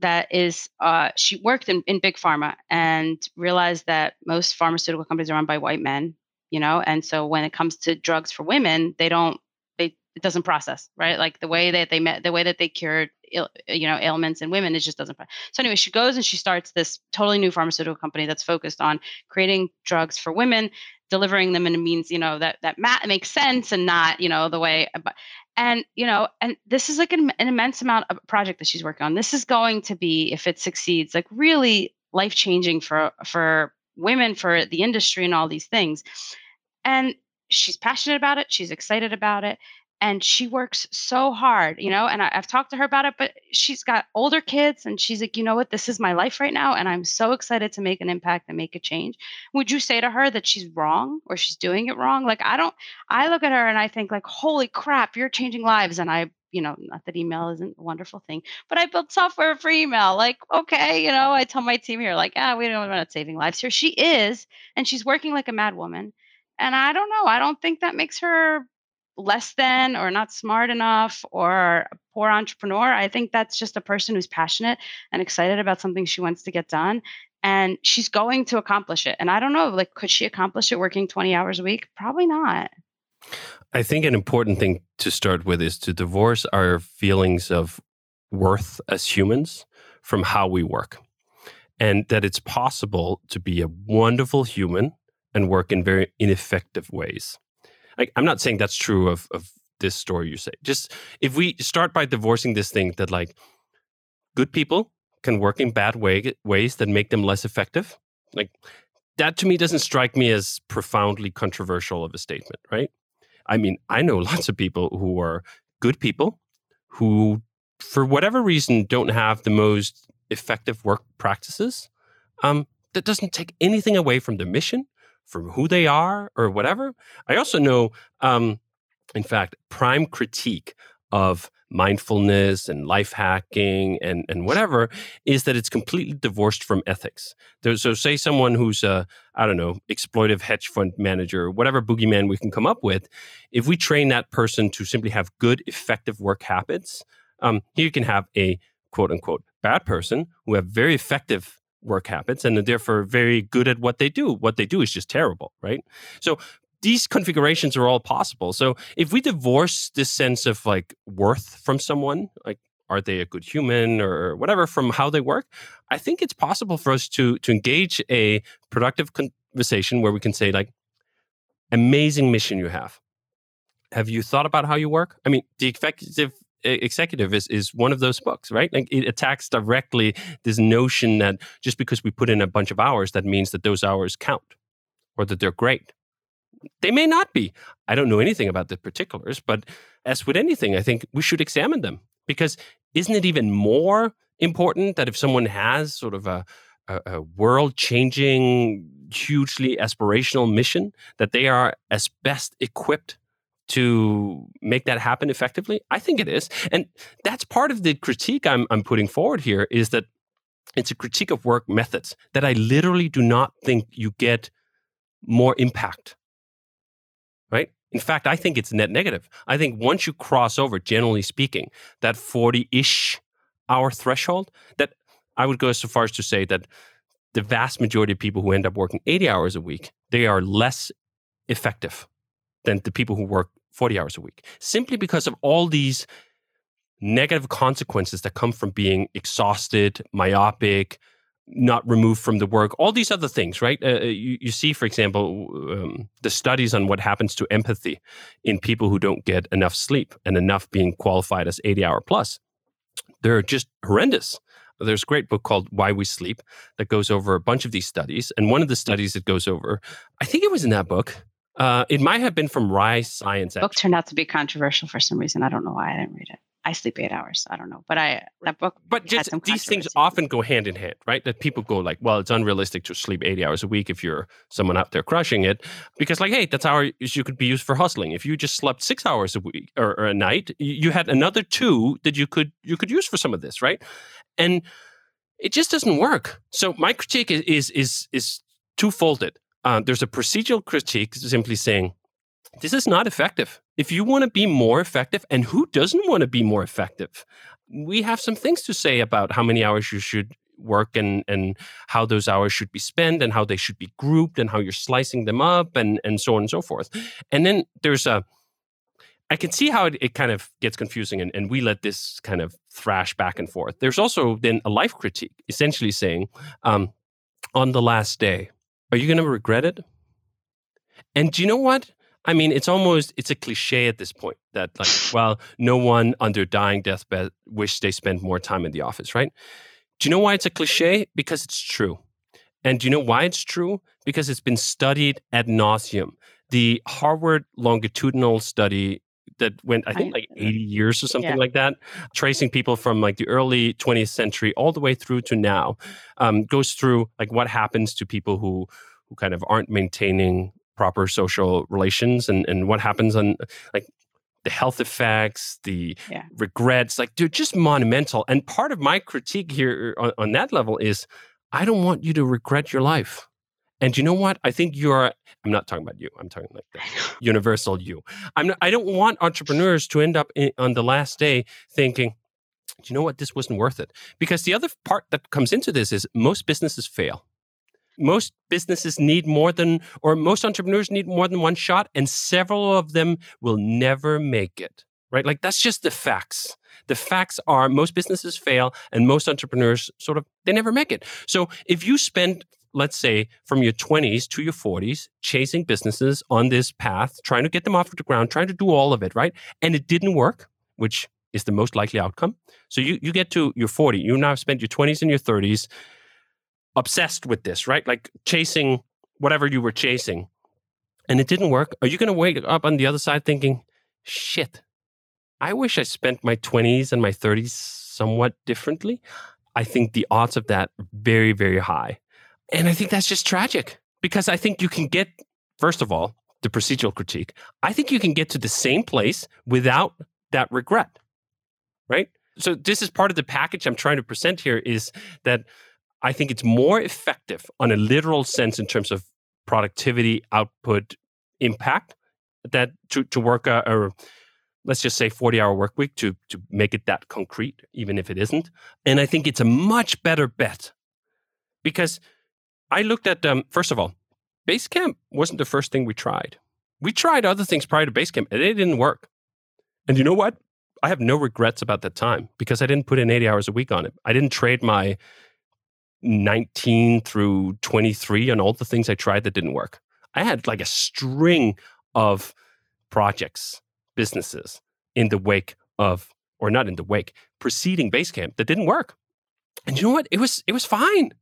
that is uh, she worked in, in big pharma and realized that most pharmaceutical companies are run by white men you know and so when it comes to drugs for women they don't they it doesn't process right like the way that they met the way that they cured You know ailments in women it just doesn't so anyway she goes and she starts this totally new pharmaceutical company that's focused on creating drugs for women delivering them in a means you know that that mat makes sense and not you know the way uh, and you know and this is like an, an immense amount of project that she's working on. This is going to be if it succeeds like really life changing for for women for the industry and all these things. And she's passionate about it she's excited about it and she works so hard, you know. And I, have talked to her about it, but she's got older kids, and she's like, you know what, this is my life right now, and I'm so excited to make an impact and make a change. Would you say to her that she's wrong or she's doing it wrong? Like, I don't. I look at her and I think, like, holy crap, you're changing lives, and I. You know, not that email isn't a wonderful thing, but I built software for email. Like, okay, you know, I tell my team here, like, ah, we don't want saving lives here. She is, and she's working like a mad woman. And I don't know. I don't think that makes her less than or not smart enough or a poor entrepreneur. I think that's just a person who's passionate and excited about something she wants to get done. And she's going to accomplish it. And I don't know, like, could she accomplish it working 20 hours a week? Probably not. I think an important thing to start with is to divorce our feelings of worth as humans from how we work. And that it's possible to be a wonderful human and work in very ineffective ways like i'm not saying that's true of of this story you say just if we start by divorcing this thing that like good people can work in bad way, ways that make them less effective like that to me doesn't strike me as profoundly controversial of a statement right? I mean i know lots of people who are good people who for whatever reason don't have the most effective work practices um, that doesn't take anything away from the mission from who they are or whatever. I also know, um, in fact, prime critique of mindfulness and life hacking and, and whatever is that it's completely divorced from ethics. There's, so, say someone who's a, I don't know, exploitive hedge fund manager, whatever boogeyman we can come up with, if we train that person to simply have good, effective work habits, um, you can have a quote unquote bad person who have very effective work habits and therefore very good at what they do. What they do is just terrible, right? So these configurations are all possible. So if we divorce this sense of like worth from someone, like are they a good human or whatever from how they work, I think it's possible for us to to engage a productive conversation where we can say like amazing mission you have. Have you thought about how you work? I mean, the effective executive is is one of those books right? Like it attacks directly this notion that just because we put in a bunch of hours that means that those hours count or that they're great. They may not be. I don't know anything about the particulars but as with anything i think we should examine them because isn't it even more important that if someone has sort of a a, a world changing hugely aspirational mission that they are as best equipped to make that happen effectively? I think it is. And that's part of the critique I'm, I'm putting forward here is that it's a critique of work methods that I literally do not think you get more impact. Right? In fact, I think it's net negative. I think once you cross over, generally speaking, that 40 ish hour threshold, that I would go so far as to say that the vast majority of people who end up working 80 hours a week, they are less effective than the people who work 40 hours a week simply because of all these negative consequences that come from being exhausted, myopic, not removed from the work, all these other things, right? Uh, uh, you, you, see, for example, um, the studies on what happens to empathy in people who don't get enough sleep and enough being qualified as 80 hour plus. they're just horrendous. There's a great book called Why We Sleep that goes over a bunch of these studies. And one of the studies it goes over, I think it was in that book. Uh, it might have been from Rise Science. Book turned out to be controversial for some reason. I don't know why I didn't read it. I sleep eight hours. So I don't know, but I that book. But just these things often go hand in hand, right? That people go like, well, it's unrealistic to sleep eighty hours a week if you're someone out there crushing it, because like, hey, that's how you could be used for hustling. If you just slept six hours a week or, or a night, you had another two that you could you could use for some of this, right? And it just doesn't work. So my critique is is is, is twofolded. Uh, there's a procedural critique, simply saying this is not effective. If you want to be more effective, and who doesn't want to be more effective? We have some things to say about how many hours you should work and and how those hours should be spent and how they should be grouped and how you're slicing them up and and so on and so forth. And then there's a I can see how it, it kind of gets confusing and, and we let this kind of thrash back and forth. There's also then a life critique, essentially saying, um, on the last day, are you going to regret it? And do you know what? I mean, it's almost it's a cliche at this point that like, well, no one under dying deathbed wish they spent more time in the office, right? Do you know why it's a cliche? Because it's true. And do you know why it's true? Because it's been studied ad nauseum. The Harvard longitudinal study that went, I think, like 80 years or something yeah. like that, tracing people from like the early 20th century all the way through to now, um, goes through like what happens to people who who kind of aren't maintaining proper social relations and, and what happens on like the health effects, the yeah. regrets, like they're just monumental. And part of my critique here on, on, that level is I don't want you to regret your life. And you know what? I think you're I'm not talking about you. I'm talking like the universal you. I'm not, I don't want entrepreneurs to end up in, on the last day thinking, do you know what? This wasn't worth it. Because the other part that comes into this is most businesses fail most businesses need more than, or most entrepreneurs need more than one shot, and several of them will never make it, right? Like that's just the facts. The facts are most businesses fail and most entrepreneurs sort of, they never make it. So if you spend, let's say, from your 20s to your 40s chasing businesses on this path, trying to get them off the ground, trying to do all of it, right? And it didn't work, which is the most likely outcome. So you, you get to your 40, you now spent your 20s and your 30s obsessed with this, right? Like chasing whatever you were chasing and it didn't work, are you going to wake up on the other side thinking, shit, I wish I spent my 20s and my 30s somewhat differently? I think the odds of that very, very high. And I think that's just tragic because I think you can get, first of all, the procedural critique. I think you can get to the same place without that regret, right? So this is part of the package I'm trying to present here is that I think it's more effective on a literal sense in terms of productivity, output, impact that to, to work a, a let's just say 40 hour work week to, to make it that concrete, even if it isn't. And I think it's a much better bet because I looked at, um, first of all, Basecamp wasn't the first thing we tried. We tried other things prior to Basecamp and they didn't work. And you know what? I have no regrets about that time because I didn't put in 80 hours a week on it. I didn't trade my 19 through 23 on all the things I tried that didn't work. I had like a string of projects, businesses in the wake of, or not in the wake, preceding Basecamp that didn't work. And you know what? It was it was fine.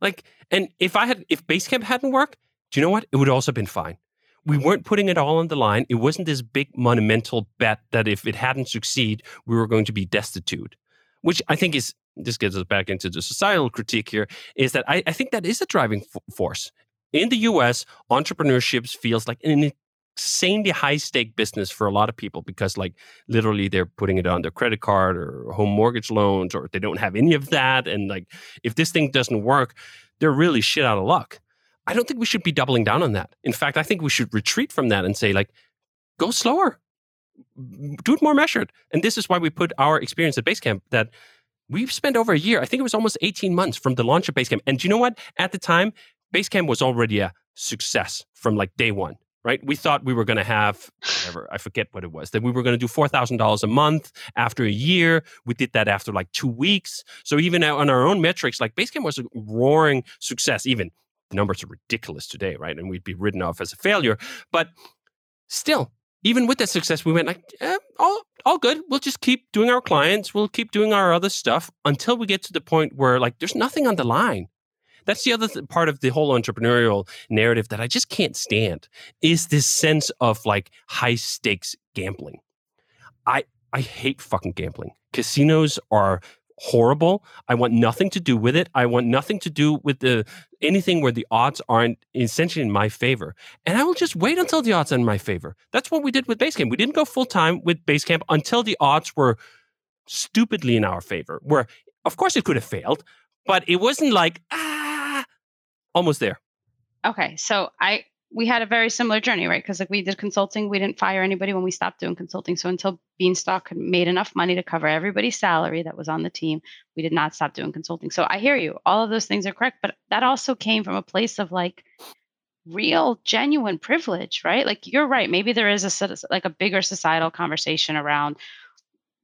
Like, and if I had if Basecamp hadn't worked, do you know what? It would also have been fine. We weren't putting it all on the line. It wasn't this big monumental bet that if it hadn't succeed, we were going to be destitute, which I think is this gets us back into the societal critique here, is that I, I think that is a driving f- force. In the US, entrepreneurship feels like an insanely high stake business for a lot of people because like literally they're putting it on their credit card or home mortgage loans or they don't have any of that and like if this thing doesn't work they're really shit out of luck i don't think we should be doubling down on that in fact i think we should retreat from that and say like go slower do it more measured and this is why we put our experience at basecamp that we've spent over a year. I think it was almost 18 months from the launch of Basecamp. And do you know what? At the time, Basecamp was already a success from like day one, right? We thought we were going to have, whatever, I forget what it was, that we were going to do $4,000 a month after a year. We did that after like two weeks. So even on our own metrics, like Basecamp was a roaring success. Even the numbers are ridiculous today, right? And we'd be written off as a failure. But still, even with that success, we went like, eh, all, all good. We'll just keep doing our clients. We'll keep doing our other stuff until we get to the point where like there's nothing on the line. That's the other th- part of the whole entrepreneurial narrative that I just can't stand is this sense of like high stakes gambling. I I hate fucking gambling. Casinos are horrible. I want nothing to do with it. I want nothing to do with the anything where the odds aren't essentially in my favor. And I will just wait until the odds are in my favor. That's what we did with Basecamp. We didn't go full time with Basecamp until the odds were stupidly in our favor. Where of course it could have failed, but it wasn't like ah almost there. Okay, so I we had a very similar journey, right? Because like we did consulting, we didn't fire anybody when we stopped doing consulting. So until Beanstalk made enough money to cover everybody's salary that was on the team, we did not stop doing consulting. So I hear you. All of those things are correct, but that also came from a place of like real genuine privilege, right? Like you're right. Maybe there is a like a bigger societal conversation around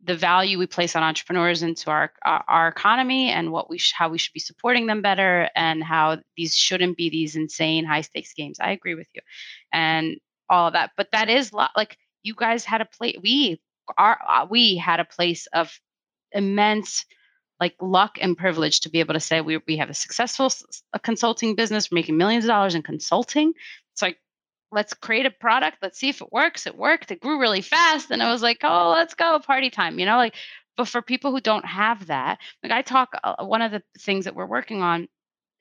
the value we place on entrepreneurs into our our, our economy and what we sh- how we should be supporting them better and how these shouldn't be these insane high stakes games. I agree with you, and all of that. But that is lo- like you guys had a place. We are uh, we had a place of immense like luck and privilege to be able to say we we have a successful a consulting business, we're making millions of dollars in consulting. It's like let's create a product let's see if it works it worked it grew really fast and i was like oh let's go party time you know like but for people who don't have that like i talk uh, one of the things that we're working on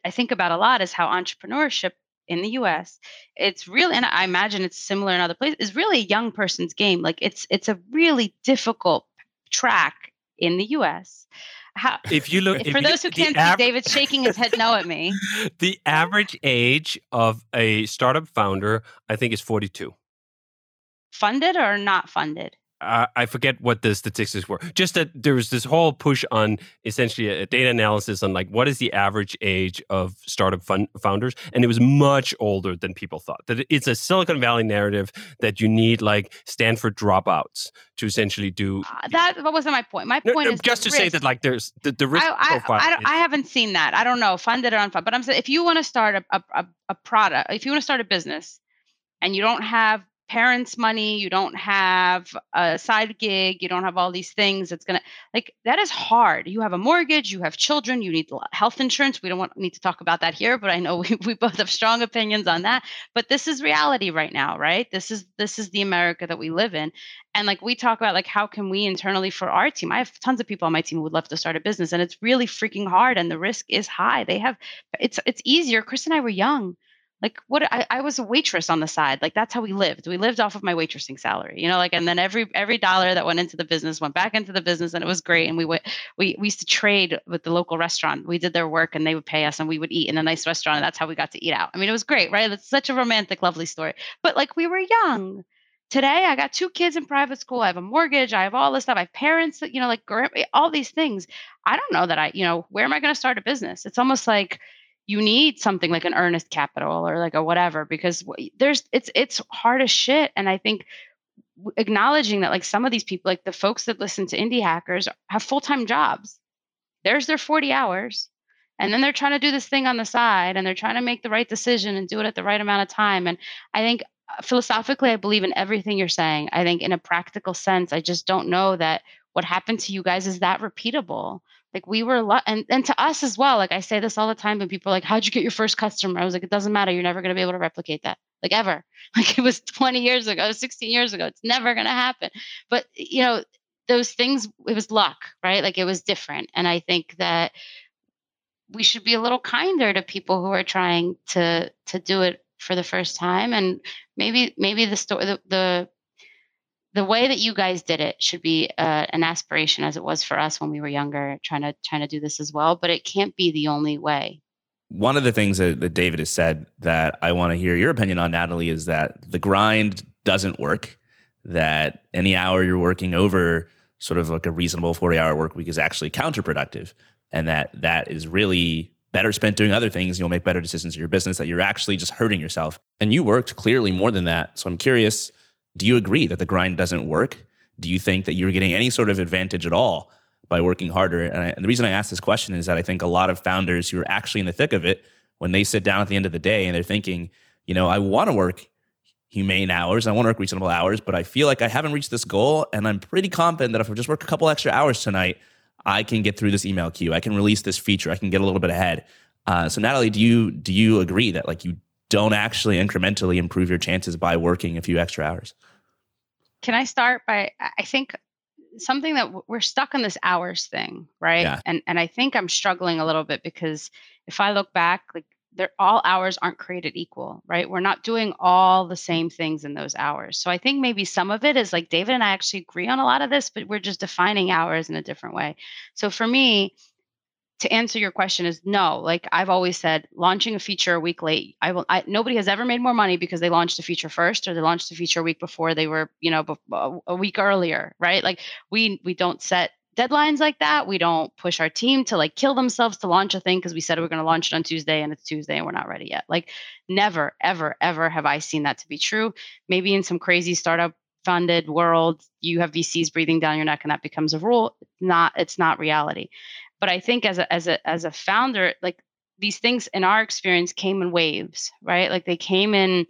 i think about a lot is how entrepreneurship in the us it's really and i imagine it's similar in other places is really a young person's game like it's it's a really difficult track in the us how, if you look for those who can't see David shaking his head no at me. The average age of a startup founder, I think, is 42. Funded or not funded? Uh, I forget what the statistics were. Just that there was this whole push on essentially a, data analysis on like what is the average age of startup fun- founders, and it was much older than people thought. That it's a Silicon Valley narrative that you need like Stanford dropouts to essentially do. Uh, that wasn't my point. My point no, no, is just to risk. say that like there's the, the risk I, profile. I, I, I, haven't seen that. I don't know funded or unfunded, but I'm saying if you want to start a, a, a product, if you want to start a business, and you don't have parents' money, you don't have a side gig, you don't have all these things. It's gonna like that is hard. You have a mortgage, you have children, you need health insurance. We don't want need to talk about that here, but I know we, we both have strong opinions on that. But this is reality right now, right? This is this is the America that we live in. And like we talk about like how can we internally for our team? I have tons of people on my team who would love to start a business and it's really freaking hard and the risk is high. They have it's it's easier. Chris and I were young like what I, I was a waitress on the side like that's how we lived. We lived off of my waitressing salary you know like and then every every dollar that went into the business went back into the business and it was great and we went we, we used to trade with the local restaurant. We did their work and they would pay us and we would eat in a nice restaurant and that's how we got to eat out. I mean it was great right? It's such a romantic lovely story. But like we were young. Today i got two kids in private school. I have a mortgage. I have all this stuff. I have parents you know like all these things. I don't know that i you know where am i going to start a business? It's almost like you need something like an earnest capital or like a whatever because there's it's it's hard as shit. And i think acknowledging that like some of these people like the folks that listen to indie hackers have full-time jobs. There's their 40 hours and then they're trying to do this thing on the side and they're trying to make the right decision and do it at the right amount of time. And i think uh, philosophically i believe in everything you're saying. I think in a practical sense i just don't know that what happened to you guys is that repeatable like we were lo- and and to us as well like i say this all the time and people are like how'd you get your first customer? I was like it doesn't matter. You're never going to be able to replicate that like ever. Like it was 20 years ago 16 years ago. It's never going to happen. But you know those things it was luck right? Like it was different. And i think that we should be a little kinder to people who are trying to to do it for the first time. And maybe maybe the story the, the the way that you guys did it should be uh, an aspiration as it was for us when we were younger trying to trying to do this as well but it can't be the only way. One of the things that, that david has said that i want to hear your opinion on natalie is that the grind doesn't work that any hour you're working over sort of like a reasonable 40 hour work week is actually counterproductive and that that is really better spent doing other things. You'll make better decisions in your business that you're actually just hurting yourself. And you worked clearly more than that. So i'm curious do you agree that the grind doesn't work? Do you think that you're getting any sort of advantage at all by working harder? And, I, and the reason I ask this question is that I think a lot of founders who are actually in the thick of it, when they sit down at the end of the day and they're thinking, you know, I want to work humane hours. I want to work reasonable hours, but I feel like I haven't reached this goal. And I'm pretty confident that if I just work a couple extra hours tonight, I can get through this email queue. I can release this feature. I can get a little bit ahead. Uh, so Natalie, do you do you agree that like you don't actually incrementally improve your chances by working a few extra hours? Can I start by I think something that we're stuck on this hours thing, right? Yeah. And and I think I'm struggling a little bit because if I look back, like they're all hours aren't created equal, right? We're not doing all the same things in those hours. So I think maybe some of it is like David and I actually agree on a lot of this, but we're just defining hours in a different way. So for me, to answer your question is no like i've always said launching a feature a week late i will I, nobody has ever made more money because they launched a feature first or they launched a feature a week before they were you know a week earlier right? Like we we don't set deadlines like that. We don't push our team to like kill themselves to launch a thing because we said we are going to launch it on tuesday and it's tuesday and we're not ready yet. Like never ever ever have i seen that to be true. Maybe in some crazy startup funded world you have vcs breathing down your neck and that becomes a rule. Not it's not reality but i think as a as a as a founder like these things in our experience came in waves right? Like they came in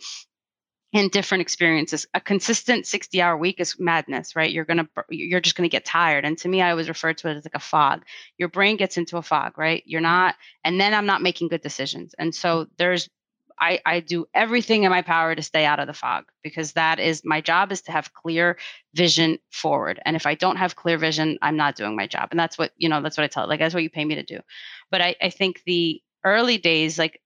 in different experiences. A consistent 60 hour week is madness right? You're gonna you're just gonna get tired. And to me i always refer to it as like a fog. Your brain gets into a fog right? You're not and then i'm not making good decisions. And so mm. there's I, I do everything in my power to stay out of the fog because that is my job is to have clear vision forward. And if I don't have clear vision, I'm not doing my job. And that's what, you know, that's what I tell like that's what you pay me to do. But I, I think the early days, like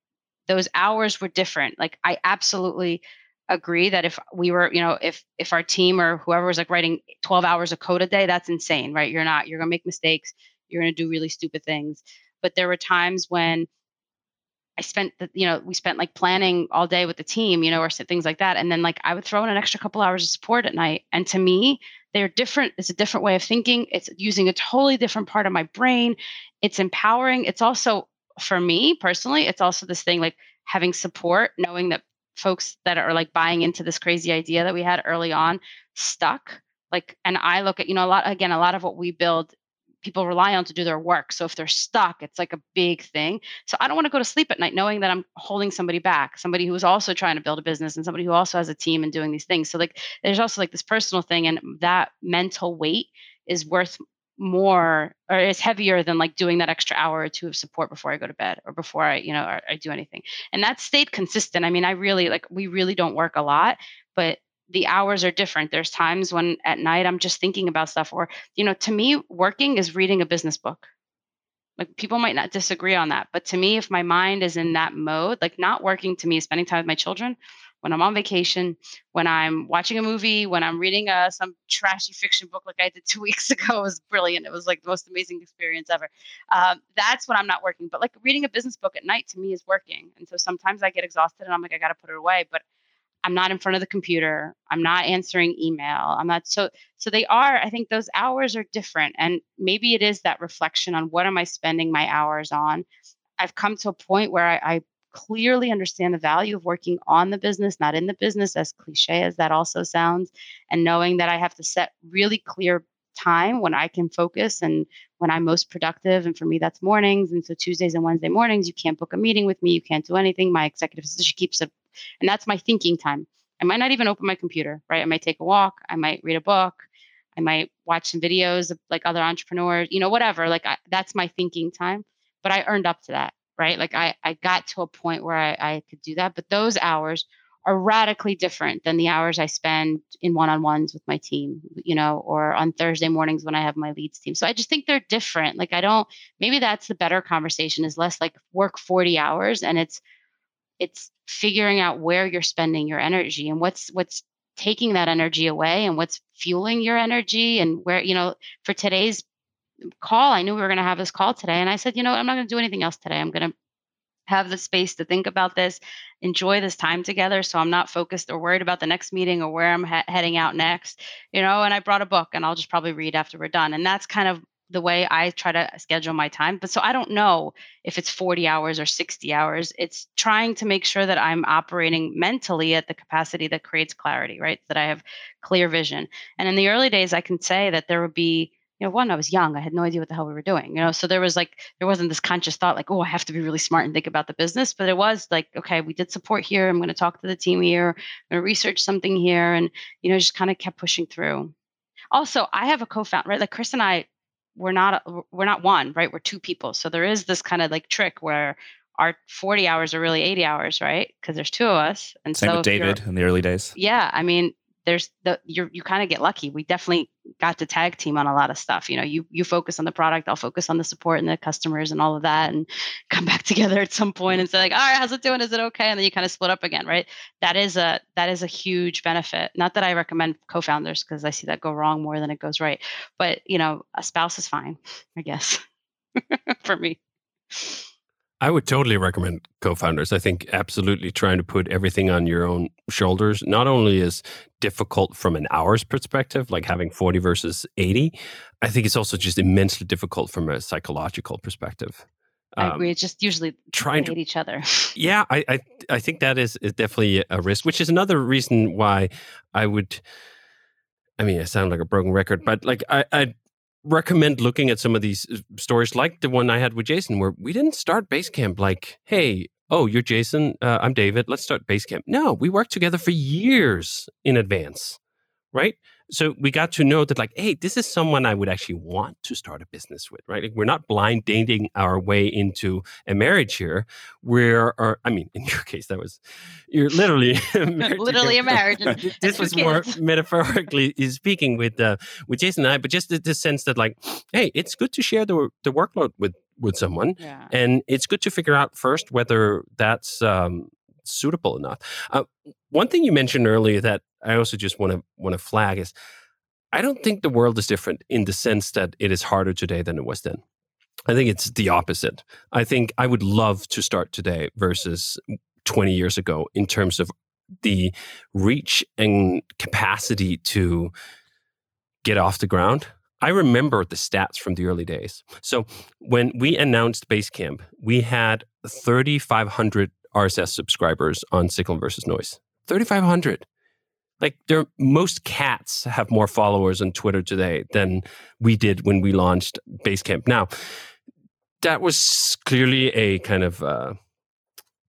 those hours were different. Like I absolutely agree that if we were, you know, if if our team or whoever was like writing 12 hours of code a day, that's insane, right? You're not, you're gonna make mistakes, you're gonna do really stupid things. But there were times when I spent the, you know, we spent like planning all day with the team, you know, or things like that. And then like I would throw in an extra couple hours of support at night. And to me, they're different. It's a different way of thinking. It's using a totally different part of my brain. It's empowering. It's also, for me personally, it's also this thing like having support, knowing that folks that are like buying into this crazy idea that we had early on stuck. Like, and I look at, you know, a lot, again, a lot of what we build people rely on to do their work. So if they're stuck, it's like a big thing. So I don't want to go to sleep at night knowing that I'm holding somebody back, somebody who is also trying to build a business and somebody who also has a team and doing these things. So like there's also like this personal thing and that mental weight is worth more or is heavier than like doing that extra hour or two of support before I go to bed or before I, you know, I do anything. And that stayed consistent. I mean, I really like we really don't work a lot, but the hours are different. There's times when at night I'm just thinking about stuff, or, you know, to me, working is reading a business book. Like people might not disagree on that. But to me, if my mind is in that mode, like not working to me is spending time with my children when I'm on vacation, when I'm watching a movie, when I'm reading uh, some trashy fiction book like I did two weeks ago. It was brilliant. It was like the most amazing experience ever. Um, that's when I'm not working. But like reading a business book at night to me is working. And so sometimes I get exhausted and I'm like, I got to put it away. But I'm not in front of the computer. I'm not answering email. I'm not so so they are I think those hours are different and maybe it is that reflection on what am I spending my hours on. I've come to a point where I, I clearly understand the value of working on the business, not in the business, as cliche as that also sounds, and knowing that I have to set really clear time when I can focus and when I'm most productive. And for me, that's mornings. And so Tuesdays and Wednesday mornings, you can't book a meeting with me. You can't do anything. My executive assistant keeps it, and that's my thinking time. I might not even open my computer, right? I might take a walk. I might read a book. I might watch some videos of like other entrepreneurs, you know, whatever. Like I, that's my thinking time. But I earned up to that, right? Like I, I got to a point where I, I could do that. But those hours are radically different than the hours I spend in one-on-ones with my team, you know, or on Thursday mornings when I have my leads team. So I just think they're different. Like I don't maybe that's the better conversation is less like work 40 hours and it's it's figuring out where you're spending your energy and what's what's taking that energy away and what's fueling your energy and where you know for today's call I knew we were going to have this call today and I said, you know, I'm not going to do anything else today. I'm going to have the space to think about this, enjoy this time together. So I'm not focused or worried about the next meeting or where I'm he- heading out next, you know. And I brought a book and I'll just probably read after we're done. And that's kind of the way I try to schedule my time. But so I don't know if it's 40 hours or 60 hours. It's trying to make sure that I'm operating mentally at the capacity that creates clarity, right? That I have clear vision. And in the early days, I can say that there would be you know, one, I was young. I had no idea what the hell we were doing, you know. So there was like, there wasn't this conscious thought like, oh, I have to be really smart and think about the business. But it was like, okay, we did support here. I'm going to talk to the team here. I'm going to research something here, and you know, just kind of kept pushing through. Also, I have a co-founder, right? Like Chris and I, we're not uh, we're not one, right? We're two people. So there is this kind of like trick where our 40 hours are really 80 hours, right? Because there's two of us. And Same so with David in the early days. Yeah. I mean, there's the you you kind of get lucky. We definitely got to tag team on a lot of stuff. You know, you you focus on the product, I'll focus on the support and the customers and all of that, and come back together at some point and say like, all right, how's it doing? Is it okay? And then you kind of split up again, right? That is a that is a huge benefit. Not that I recommend co-founders because I see that go wrong more than it goes right, but you know, a spouse is fine, I guess, for me. I would totally recommend co-founders. I think absolutely trying to put everything on your own shoulders not only is difficult from an hours perspective, like having 40 versus 80, I think it's also just immensely difficult from a psychological perspective. I um, agree. It's just usually trying to hate each other. yeah, I, I I think that is, is definitely a risk, which is another reason why I would I mean, I sound like a broken record, but like I, I recommend looking at some of these uh, stories like the one I had with Jason, where we didn't start Basecamp like, hey, oh, you're Jason, uh, I'm David, let's start Basecamp. No, we worked together for years in advance, right? So we got to know that like hey this is someone i would actually want to start a business with right like we're not blind dating our way into a marriage here we're or, i mean in your case that was you're literally literally a marriage this was more metaphorically speaking with uh, with jason and i but just the, the, sense that like hey it's good to share the the workload with with someone yeah. and it's good to figure out first whether that's um, suitable enough. Uh, one thing you mentioned earlier that I also just want to want to flag is I don't think the world is different in the sense that it is harder today than it was then. I think it's the opposite. I think I would love to start today versus 20 years ago in terms of the reach and capacity to get off the ground. I remember the stats from the early days. So when we announced Basecamp, we had 3,500 RSS subscribers on Signal versus Noise. 3,500. Like there, most cats have more followers on Twitter today than we did when we launched Basecamp. Now, that was clearly a kind of uh,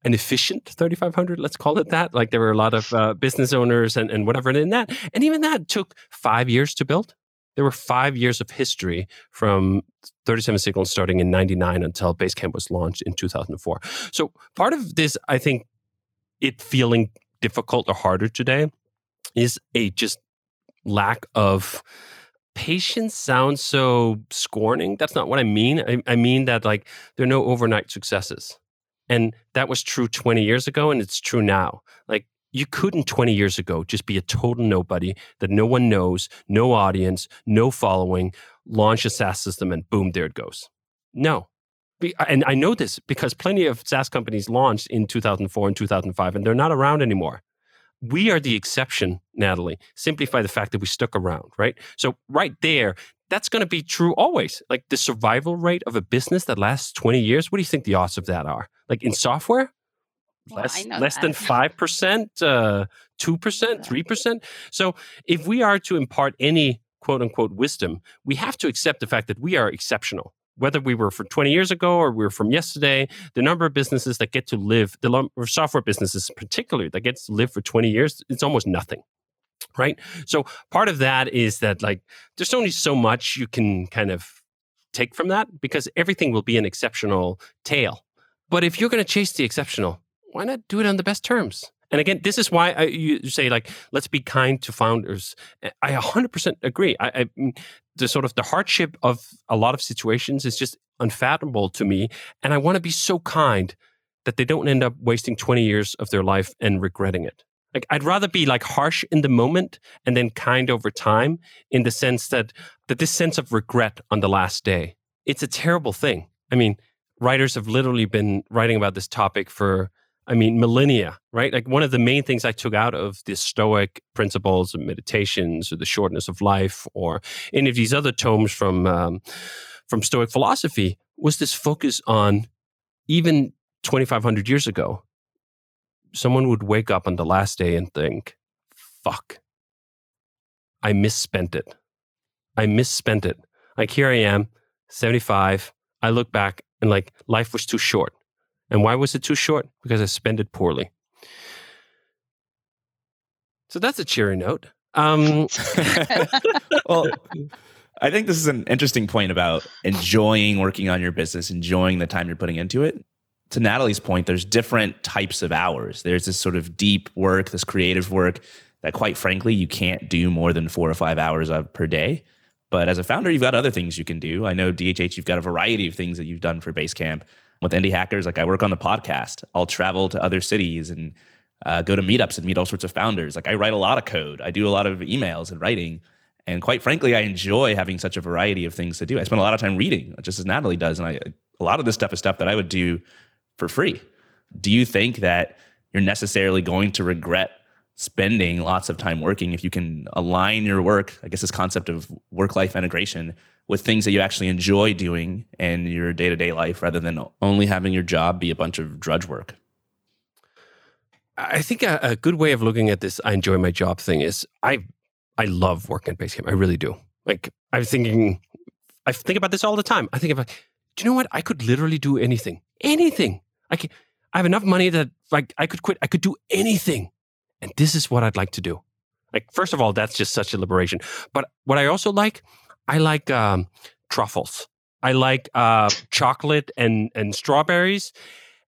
an efficient 3500 let's call it that like there were a lot of uh, business owners and, and whatever in that and even that took five years to build there were five years of history from 37 Signals starting in 99 until Basecamp was launched in 2004. So part of this, I think, it feeling difficult or harder today is a just lack of patience sounds so scorning. That's not what I mean. I, I mean that like there are no overnight successes. And that was true 20 years ago, and it's true now. Like you couldn't 20 years ago just be a total nobody that no one knows, no audience, no following, launch a SaaS system, and boom, there it goes. No. And I know this because plenty of SaaS companies launched in 2004 and 2005, and they're not around anymore. We are the exception, Natalie, simply by the fact that we stuck around, right? So, right there, that's going to be true always. Like the survival rate of a business that lasts 20 years, what do you think the odds of that are? Like in software, less less that. than five percent, uh, two percent, three percent. So if we are to impart any quote unquote wisdom, we have to accept the fact that we are exceptional. Whether we were from 20 years ago or we were from yesterday, the number of businesses that get to live, the number of software businesses particularly that gets to live for 20 years, it's almost nothing right so part of that is that like there's only so much you can kind of take from that because everything will be an exceptional tale but if you're going to chase the exceptional why not do it on the best terms? And again, this is why I, you say like, let's be kind to founders. I 100% agree. I, I, mm, the sort of the hardship of a lot of situations is just unfathomable to me, and I want to be so kind that they don't end up wasting 20 years of their life and regretting it. Like I'd rather be like harsh in the moment and then kind over time, in the sense that that this sense of regret on the last day, it's a terrible thing. I mean, writers have literally been writing about this topic for I mean, millennia, right? Like one of the main things I took out of the Stoic principles of meditations or the shortness of life or any of these other tomes from um, from Stoic philosophy was this focus on even 2,500 years ago, someone would wake up on the last day and think, fuck, I misspent it. I misspent it. Like here I am, 75. I look back and like life was too short. And why was it too short? Because I spent it poorly. So that's a cheery note. Um, well, I think this is an interesting point about enjoying working on your business, enjoying the time you're putting into it. To Natalie's point, there's different types of hours. There's this sort of deep work, this creative work that, quite frankly, you can't do more than four or five hours of per day. But as a founder, you've got other things you can do. I know DHH, you've got a variety of things that you've done for Basecamp. With Indie Hackers, like I work on the podcast, I'll travel to other cities and uh, go to meetups and meet all sorts of founders. Like I write a lot of code, I do a lot of emails and writing. And quite frankly, I enjoy having such a variety of things to do. I spend a lot of time reading, just as Natalie does. And I, a lot of this stuff is stuff that I would do for free. Do you think that you're necessarily going to regret spending lots of time working if you can align your work, I guess this concept of work life integration, with things that you actually enjoy doing in your day to day life rather than only having your job be a bunch of drudge work? I think a, a, good way of looking at this, I enjoy my job thing is I I love working at Basecamp. I really do. Like I'm thinking, I think about this all the time. I think about, do you know what? I could literally do anything, anything. I can, I have enough money that like I could quit. I could do anything, and this is what I'd like to do. Like first of all, that's just such a liberation. But what I also like, I like um, truffles. I like uh, chocolate and and strawberries,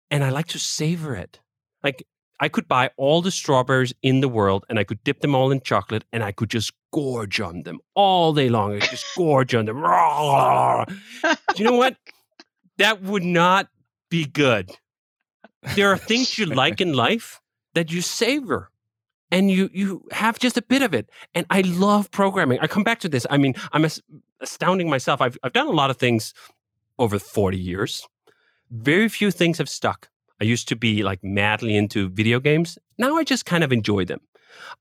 and I like to savor it. Like I could buy all the strawberries in the world and I could dip them all in chocolate and I could just gorge on them all day long. I could just gorge on them. Do you know what? That would not be good. There are things you like in life that you savor and you you have just a bit of it. And I love programming. I come back to this. I mean, I'm astounding myself. I've I've done a lot of things over 40 years. Very few things have stuck. I used to be like madly into video games. Now I just kind of enjoy them.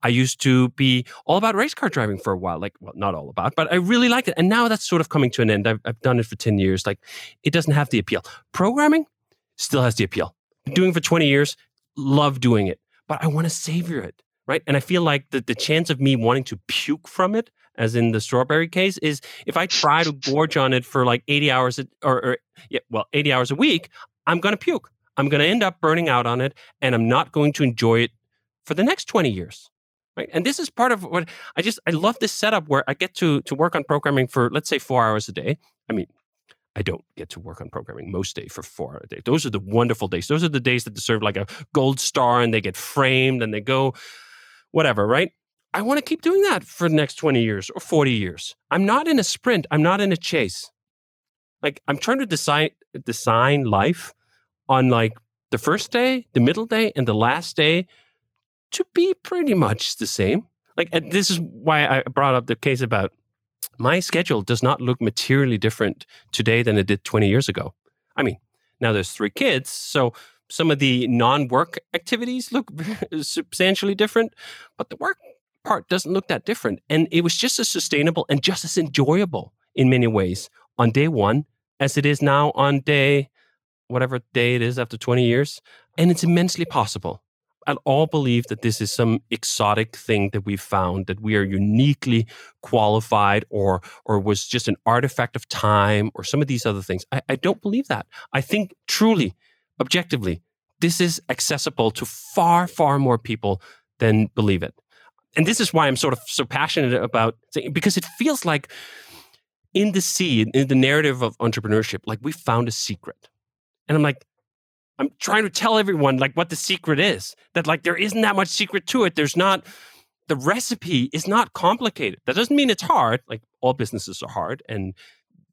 I used to be all about race car driving for a while, like, well, not all about, but I really liked it. And now that's sort of coming to an end. I've, I've done it for 10 years. Like, it doesn't have the appeal. Programming still has the appeal. Doing it for 20 years, love doing it, but I want to savor it, right? And I feel like the, the chance of me wanting to puke from it, as in the strawberry case, is if I try to gorge on it for like 80 hours or, or yeah, well, 80 hours a week, I'm going to puke. I'm going to end up burning out on it and I'm not going to enjoy it for the next 20 years. Right? And this is part of what I just I love this setup where I get to to work on programming for let's say 4 hours a day. I mean, I don't get to work on programming most days for four hours a day. Those are the wonderful days. Those are the days that deserve like a gold star and they get framed and they go whatever, right? I want to keep doing that for the next 20 years or 40 years. I'm not in a sprint. I'm not in a chase. Like I'm trying to design design life on like the first day, the middle day, and the last day to be pretty much the same. Like, this is why I brought up the case about my schedule does not look materially different today than it did 20 years ago. I mean, now there's three kids, so some of the non-work activities look substantially different, but the work part doesn't look that different. And it was just as sustainable and just as enjoyable in many ways on day one as it is now on day whatever day it is after 20 years. And it's immensely possible. I all believe that this is some exotic thing that we found that we are uniquely qualified or or was just an artifact of time or some of these other things. I, I don't believe that. I think truly, objectively, this is accessible to far, far more people than believe it. And this is why I'm sort of so passionate about because it feels like in the sea, in the narrative of entrepreneurship, like we found a secret and I'm like, I'm trying to tell everyone like what the secret is. That like there isn't that much secret to it. There's not the recipe is not complicated. That doesn't mean it's hard. Like all businesses are hard, and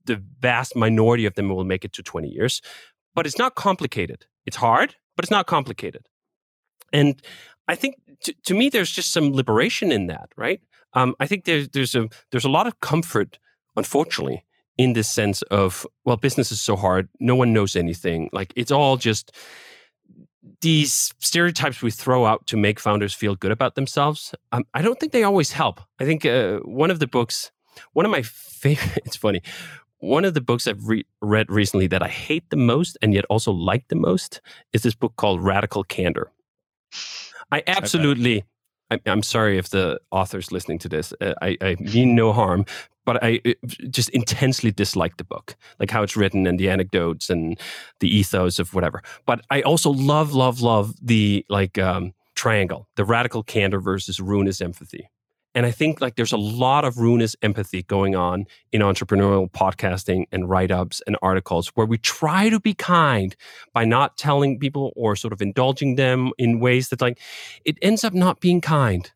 the vast minority of them will make it to 20 years. But it's not complicated. It's hard, but it's not complicated. And I think to, to me, there's just some liberation in that, right? Um, I think there's there's a there's a lot of comfort, unfortunately, in this sense of well business is so hard no one knows anything like it's all just these stereotypes we throw out to make founders feel good about themselves um, i don't think they always help i think uh, one of the books one of my favorite it's funny one of the books i've re- read recently that i hate the most and yet also like the most is this book called radical candor i absolutely I, am sorry if the author's listening to this. Uh, I, I, mean no harm, but I just intensely dislike the book, like how it's written and the anecdotes and the ethos of whatever. But I also love, love, love the like um, triangle, the radical candor versus ruinous empathy. And I think like there's a lot of ruinous empathy going on in entrepreneurial podcasting and write ups and articles where we try to be kind by not telling people or sort of indulging them in ways that like it ends up not being kind.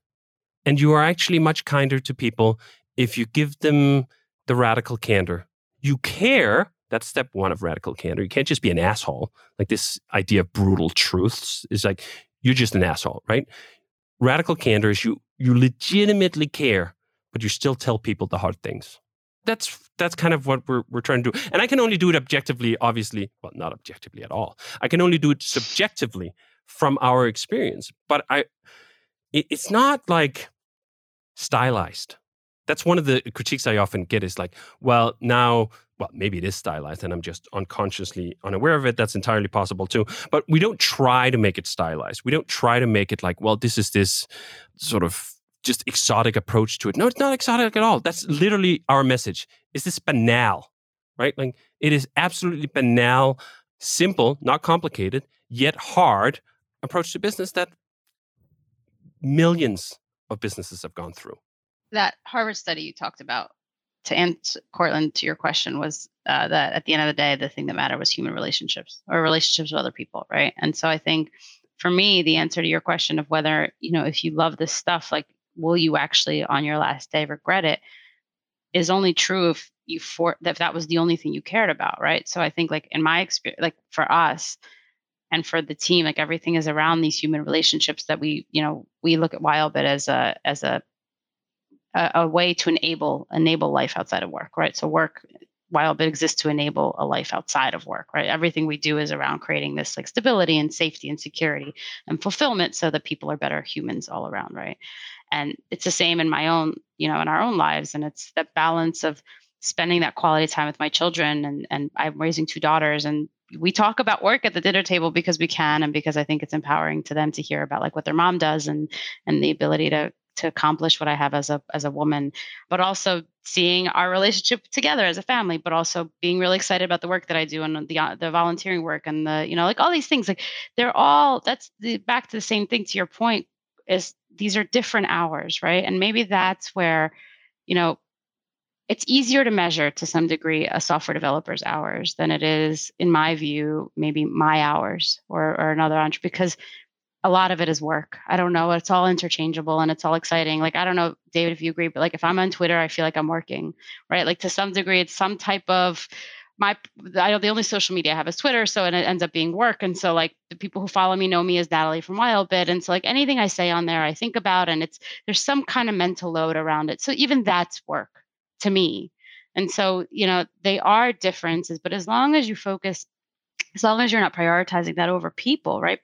And you are actually much kinder to people if you give them the radical candor. You care. That's step one of radical candor. You can't just be an asshole. Like this idea of brutal truths is like you're just an asshole, right? Radical candor is you you legitimately care, but you still tell people the hard things. That's that's kind of what we're we're trying to do. And I can only do it objectively, obviously. Well, not objectively at all. I can only do it subjectively from our experience. But I it, it's not like stylized that's one of the critiques I often get is like, well, now, well, maybe it is stylized and I'm just unconsciously unaware of it. That's entirely possible too. But we don't try to make it stylized. We don't try to make it like, well, this is this sort of just exotic approach to it. No, it's not exotic at all. That's literally our message. Is this banal, right? Like it is absolutely banal, simple, not complicated, yet hard approach to business that millions of businesses have gone through that Harvard study you talked about to answer Courtland to your question was uh, that at the end of the day, the thing that mattered was human relationships or relationships with other people, right? And so I think for me, the answer to your question of whether you know if you love this stuff, like will you actually on your last day regret it, is only true if you for if that was the only thing you cared about, right? So I think like in my experience, like for us, and for the team like everything is around these human relationships that we you know we look at wildbit as a as a a, a way to enable enable life outside of work, right? So work while it exists to enable a life outside of work, right? Everything we do is around creating this like stability and safety and security and fulfillment so that people are better humans all around, right? And it's the same in my own, you know, in our own lives. And it's that balance of spending that quality time with my children and and I'm raising two daughters and we talk about work at the dinner table because we can and because I think it's empowering to them to hear about like what their mom does and and the ability to to accomplish what I have as a as a woman, but also seeing our relationship together as a family, but also being really excited about the work that I do and the uh, the volunteering work and the you know like all these things like they're all that's the back to the same thing to your point is these are different hours, right? And maybe that's where you know it's easier to measure to some degree a software developer's hours than it is in my view maybe my hours or, or another entrepreneur because a lot of it is work. I don't know. It's all interchangeable and it's all exciting. Like, I don't know, David, if you agree, but like if I'm on Twitter, I feel like I'm working, right? Like to some degree, it's some type of my I know the only social media I have is Twitter, so it ends up being work. And so like the people who follow me know me as Natalie from Wildbit. And so like anything I say on there, I think about and it's there's some kind of mental load around it. So even that's work to me. And so, you know, they are differences, but as long as you focus, as long as you're not prioritizing that over people, right?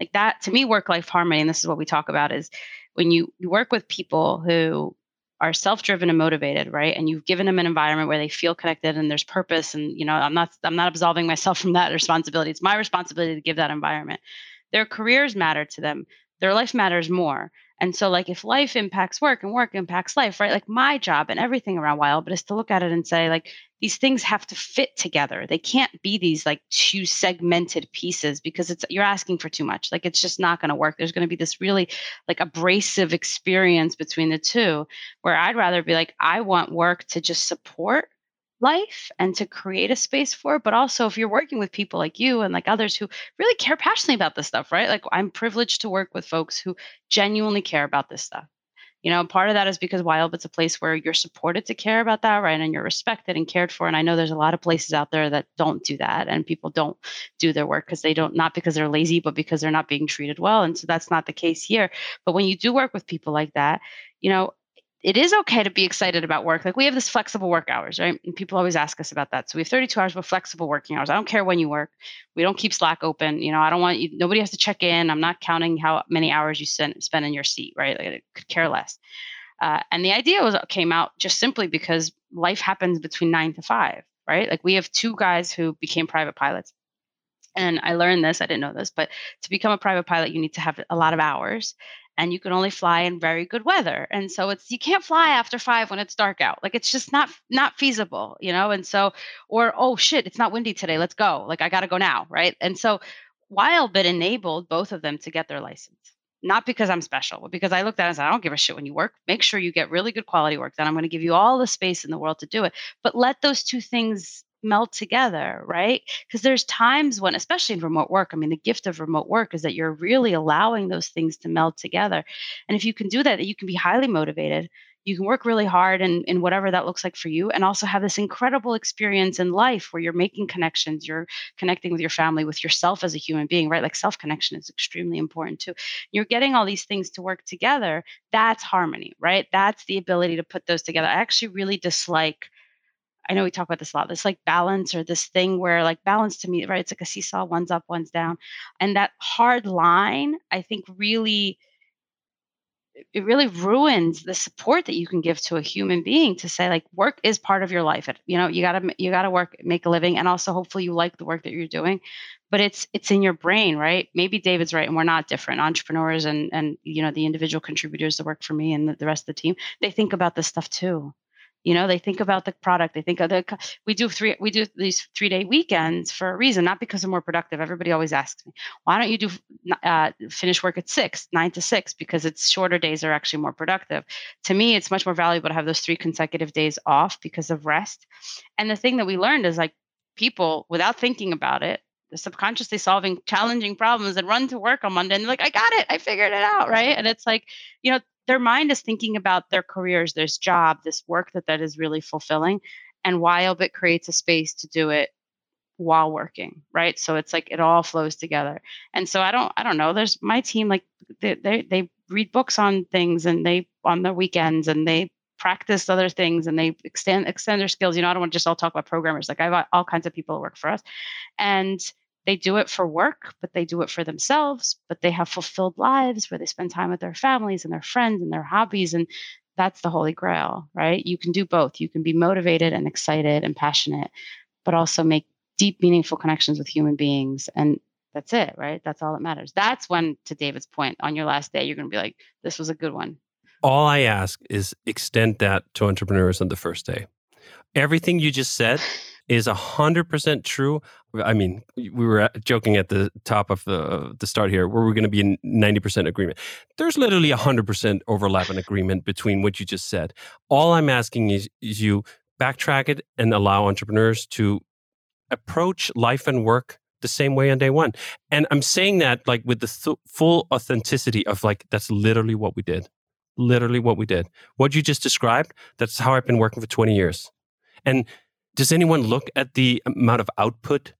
Like that to me work life harmony and this is what we talk about is when you, you work with people who are self-driven and motivated right? And you've given them an environment where they feel connected and there's purpose and you know i'm not i'm not absolving myself from that responsibility. It's my responsibility to give that environment. Their careers matter to them. Their life matters more and so, like, if life impacts work and work impacts life, right? Like, my job and everything around Wildbit is to look at it and say, like, these things have to fit together. They can't be these like two segmented pieces because it's you're asking for too much. Like, it's just not going to work. There's going to be this really like abrasive experience between the two where I'd rather be like, I want work to just support life and to create a space for. But also, if you're working with people like you and like others who really care passionately about this stuff, right? Like, I'm privileged to work with folks who genuinely care about this stuff. You know, part of that is because Wildbit's a place where you're supported to care about that, right? And you're respected and cared for. And I know there's a lot of places out there that don't do that. And people don't do their work because they don't, not because they're lazy, but because they're not being treated well. And so that's not the case here. But when you do work with people like that, you know, it is okay to be excited about work. Like we have this flexible work hours, right? And people always ask us about that. So we have 32 hours with flexible working hours. I don't care when you work. We don't keep Slack open. You know, I don't want you, nobody has to check in. I'm not counting how many hours you spend, spend in your seat, right? Like I could care less. Uh, and the idea was came out just simply because life happens between nine to five, right? Like we have two guys who became private pilots. And I learned this, I didn't know this, but to become a private pilot, you need to have a lot of hours and you can only fly in very good weather. And so it's you can't fly after 5 when it's dark out. Like it's just not not feasible you know? And so or oh shit it's not windy today let's go. Like i got to go now right? And so Wildbit enabled both of them to get their license. Not because I'm special, but because I looked at it and said, I don't give a shit when you work. Make sure you get really good quality work then I'm going to give you all the space in the world to do it. But let those two things meld together, right? Because there's times when, especially in remote work, I mean, the gift of remote work is that you're really allowing those things to meld together. And if you can do that, you can be highly motivated. You can work really hard in, in whatever that looks like for you, and also have this incredible experience in life where you're making connections, you're connecting with your family, with yourself as a human being, right? Like self connection is extremely important too. You're getting all these things to work together. That's harmony, right? That's the ability to put those together. I actually really dislike I know we talk about this a lot. This like balance or this thing where like balance to me, right? It's like a seesaw, one's up, one's down. And that hard line, I think really it really ruins the support that you can give to a human being to say like work is part of your life you know you got to you got to work make a living and also hopefully you like the work that you're doing but it's it's in your brain right maybe david's right and we're not different entrepreneurs and and you know the individual contributors that work for me and the, the rest of the team they think about this stuff too you know they think about the product they think of the we do three we do these three day weekends for a reason not because they're more productive everybody always asks me why don't you do uh, finish work at six nine to six because it's shorter days are actually more productive to me it's much more valuable to have those three consecutive days off because of rest and the thing that we learned is like people without thinking about it subconsciously solving challenging problems and run to work on Monday and they're like, I got it, I figured it out, right? And it's like, you know, their mind is thinking about their careers, this job, this work that that is really fulfilling. And Wildbit creates a space to do it while working, right? So it's like it all flows together. And so I don't, I don't know. There's my team, like they they, they read books on things and they on the weekends and they practice other things and they extend extend their skills. You know, I don't want to just all talk about programmers. Like I have got all kinds of people who work for us, and they do it for work, but they do it for themselves, but they have fulfilled lives where they spend time with their families and their friends and their hobbies. And that's the holy grail, right? You can do both. You can be motivated and excited and passionate, but also make deep, meaningful connections with human beings. And that's it, right? That's all that matters. That's when, to David's point, on your last day, you're going to be like, this was a good one. All I ask is extend that to entrepreneurs on the first day. Everything you just said is 100% true. I mean, we were uh, joking at the top of the, the start here where we're going to be in 90% agreement. There's literally 100% overlap and agreement between what you just said. All I'm asking is, is you backtrack it and allow entrepreneurs to approach life and work the same way on day one. And I'm saying that like with the th- full authenticity of like, that's literally what we did. Literally what we did. What you just described, that's how I've been working for 20 years. And does anyone look at the amount of output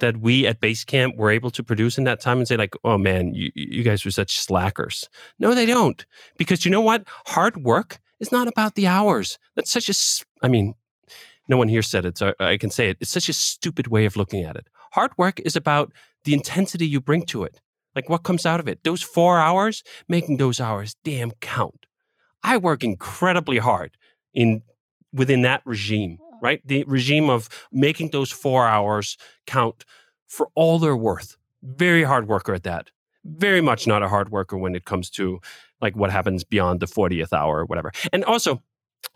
that we at Basecamp were able to produce in that time and say, like, oh man, you, you guys were such slackers? No, they don't. Because you know what? Hard work is not about the hours. That's such a, I mean, no one here said it, so I can say it. It's such a stupid way of looking at it. Hard work is about the intensity you bring to it. Like what comes out of it. Those four hours, making those hours damn count. I work incredibly hard in within that regime right? The regime of making those four hours count for all they're worth. Very hard worker at that. Very much not a hard worker when it comes to like what happens beyond the 40th hour or whatever. And also,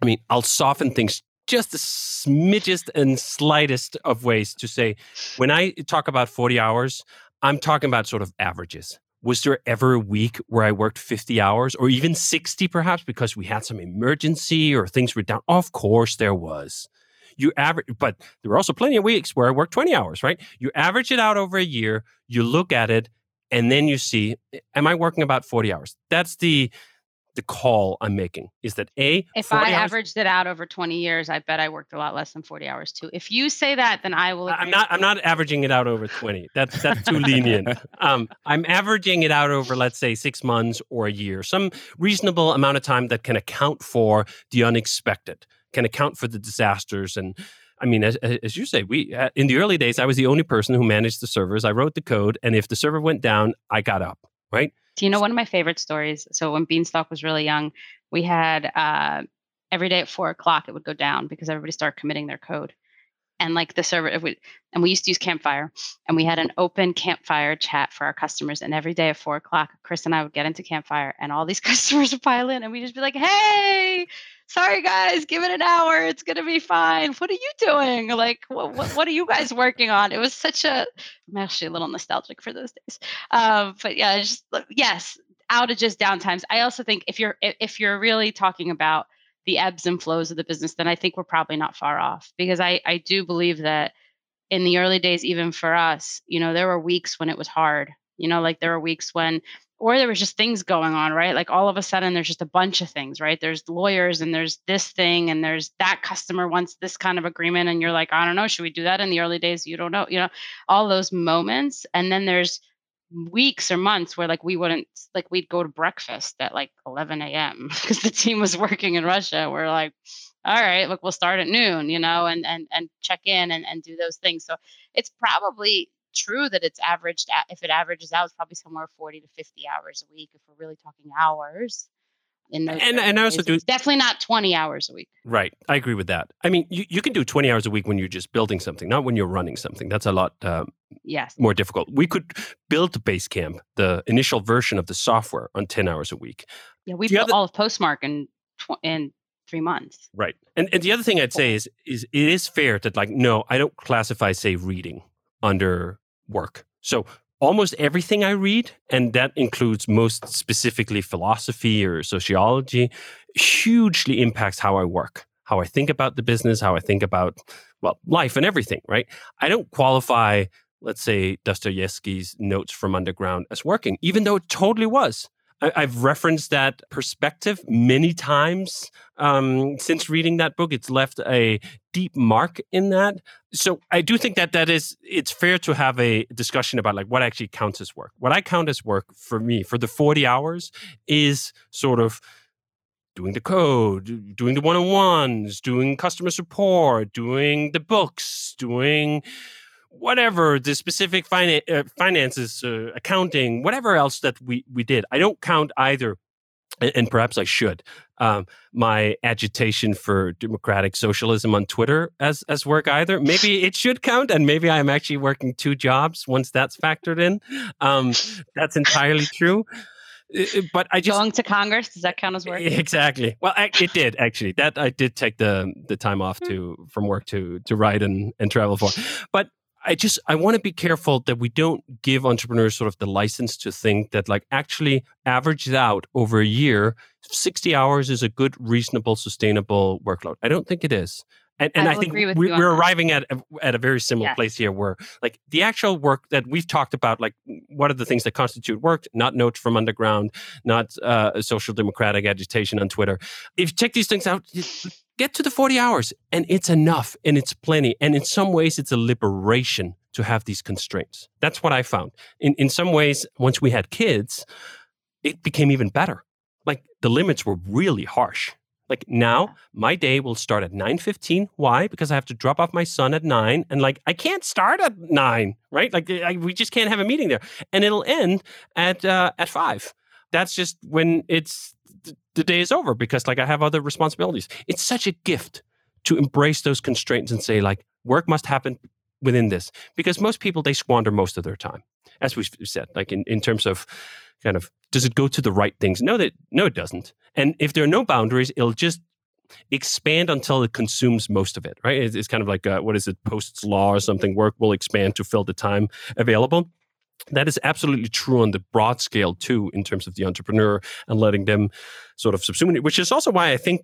I mean, I'll soften things just the smidgest and slightest of ways to say when I talk about 40 hours, I'm talking about sort of averages. Was there ever a week where I worked 50 hours or even 60 perhaps because we had some emergency or things were down? Of course there was you average, but there were also plenty of weeks where I worked 20 hours, right? You average it out over a year, you look at it, and then you see, am I working about 40 hours? That's the the call I'm making is that a if I hours, averaged it out over 20 years, I bet I worked a lot less than 40 hours too. If you say that, then I will. I'm not. I'm not averaging it out over 20. That's that's too lenient. Um, I'm averaging it out over let's say six months or a year, some reasonable amount of time that can account for the unexpected can account for the disasters and I mean, as, as you say, we uh, in the early days, I was the only person who managed the servers. I wrote the code, and if the server went down, I got up. Right? Do you know one of my favorite stories? So when Beanstalk was really young, we had uh, every day at four o'clock it would go down because everybody started committing their code. and like the server we, and we used to use campfire and we had an open campfire chat for our customers and every day at four o'clock chris and i would get into campfire and all these customers would pile in and we'd just be like hey sorry guys give it an hour it's going to be fine. What are you doing? Like what, what, what, are you guys working on? It was such a i'm actually a little nostalgic for those days. Um, but yeah just yes outages downtimes. I also think if you're if you're really talking about the ebbs and flows of the business, then I think we're probably not far off. Because I, I do believe that in the early days, even for us, you know, there were weeks when it was hard, you know, like there were weeks when, or there was just things going on, right? Like all of a sudden there's just a bunch of things, right? There's lawyers and there's this thing and there's that customer wants this kind of agreement. And you're like, I don't know, should we do that in the early days? You don't know, you know, all those moments. And then there's weeks or months where like we wouldn't like we'd go to breakfast at like 11 a.m because the team was working in russia we're like all right look we'll start at noon you know and and and check in and, and do those things so it's probably true that it's averaged at, if it averages out it's probably somewhere 40 to 50 hours a week if we're really talking hours in those and, and I also do definitely not 20 hours a week. Right. I agree with that. I mean, you, you can do 20 hours a week when you're just building something, not when you're running something. That's a lot um, yes. more difficult. We could build Basecamp, the initial version of the software, on 10 hours a week. Yeah, we built all of Postmark in, tw- in three months. Right. And, and the other thing I'd say is, is it is fair that, like, no, I don't classify, say, reading under work. So almost everything I read, and that includes most specifically philosophy or sociology, hugely impacts how I work, how I think about the business, how I think about, well, life and everything, right? I don't qualify, let's say, Dostoevsky's Notes from Underground as working, even though it totally was. I, have referenced that perspective many times um, since reading that book. It's left a deep mark in that. So I do think that that is it's fair to have a discussion about like what actually counts as work. What I count as work for me for the forty hours is sort of doing the code, doing the one on ones, doing customer support, doing the books, doing whatever the specific finan- uh, finances, uh, accounting, whatever else that we we did. I don't count either, and, and perhaps I should. Um, my agitation for democratic socialism on Twitter as as work either. Maybe it should count, and maybe I am actually working two jobs once that's factored in. Um, that's entirely true. Uh, uh, but I just going to Congress does that count as work? Exactly. Well, I, it did actually. That I did take the the time off hmm. to from work to to write and and travel for. But I just I want to be careful that we don't give entrepreneurs sort of the license to think that like actually averaged out over a year, 60 hours is a good, reasonable, sustainable workload. I don't think it is. And, and I, I think we, are arriving at a, at a very similar yes. place here, where like the actual work that we've talked about, like what are the things that constitute work? Not notes from underground, not uh, social democratic agitation on Twitter. If you check these things out, get to the 40 hours and it's enough and it's plenty. And in some ways, it's a liberation to have these constraints. That's what I found. In, in some ways, once we had kids, it became even better. Like the limits were really harsh. Like now, my day will start at 9:15. Why? Because I have to drop off my son at 9 and like I can't start at 9, right? Like I, we just can't have a meeting there. And it'll end at uh, at 5. That's just when it's the day is over because like I have other responsibilities. It's such a gift to embrace those constraints and say like work must happen within this because most people they squander most of their time as we've said like in, in terms of kind of does it go to the right things? No that no it doesn't. And if there are no boundaries it'll just expand until it consumes most of it right? It's, it's kind of like uh, what is it post's law or something work will expand to fill the time available. That is absolutely true on the broad scale too in terms of the entrepreneur and letting them sort of subsume it which is also why i think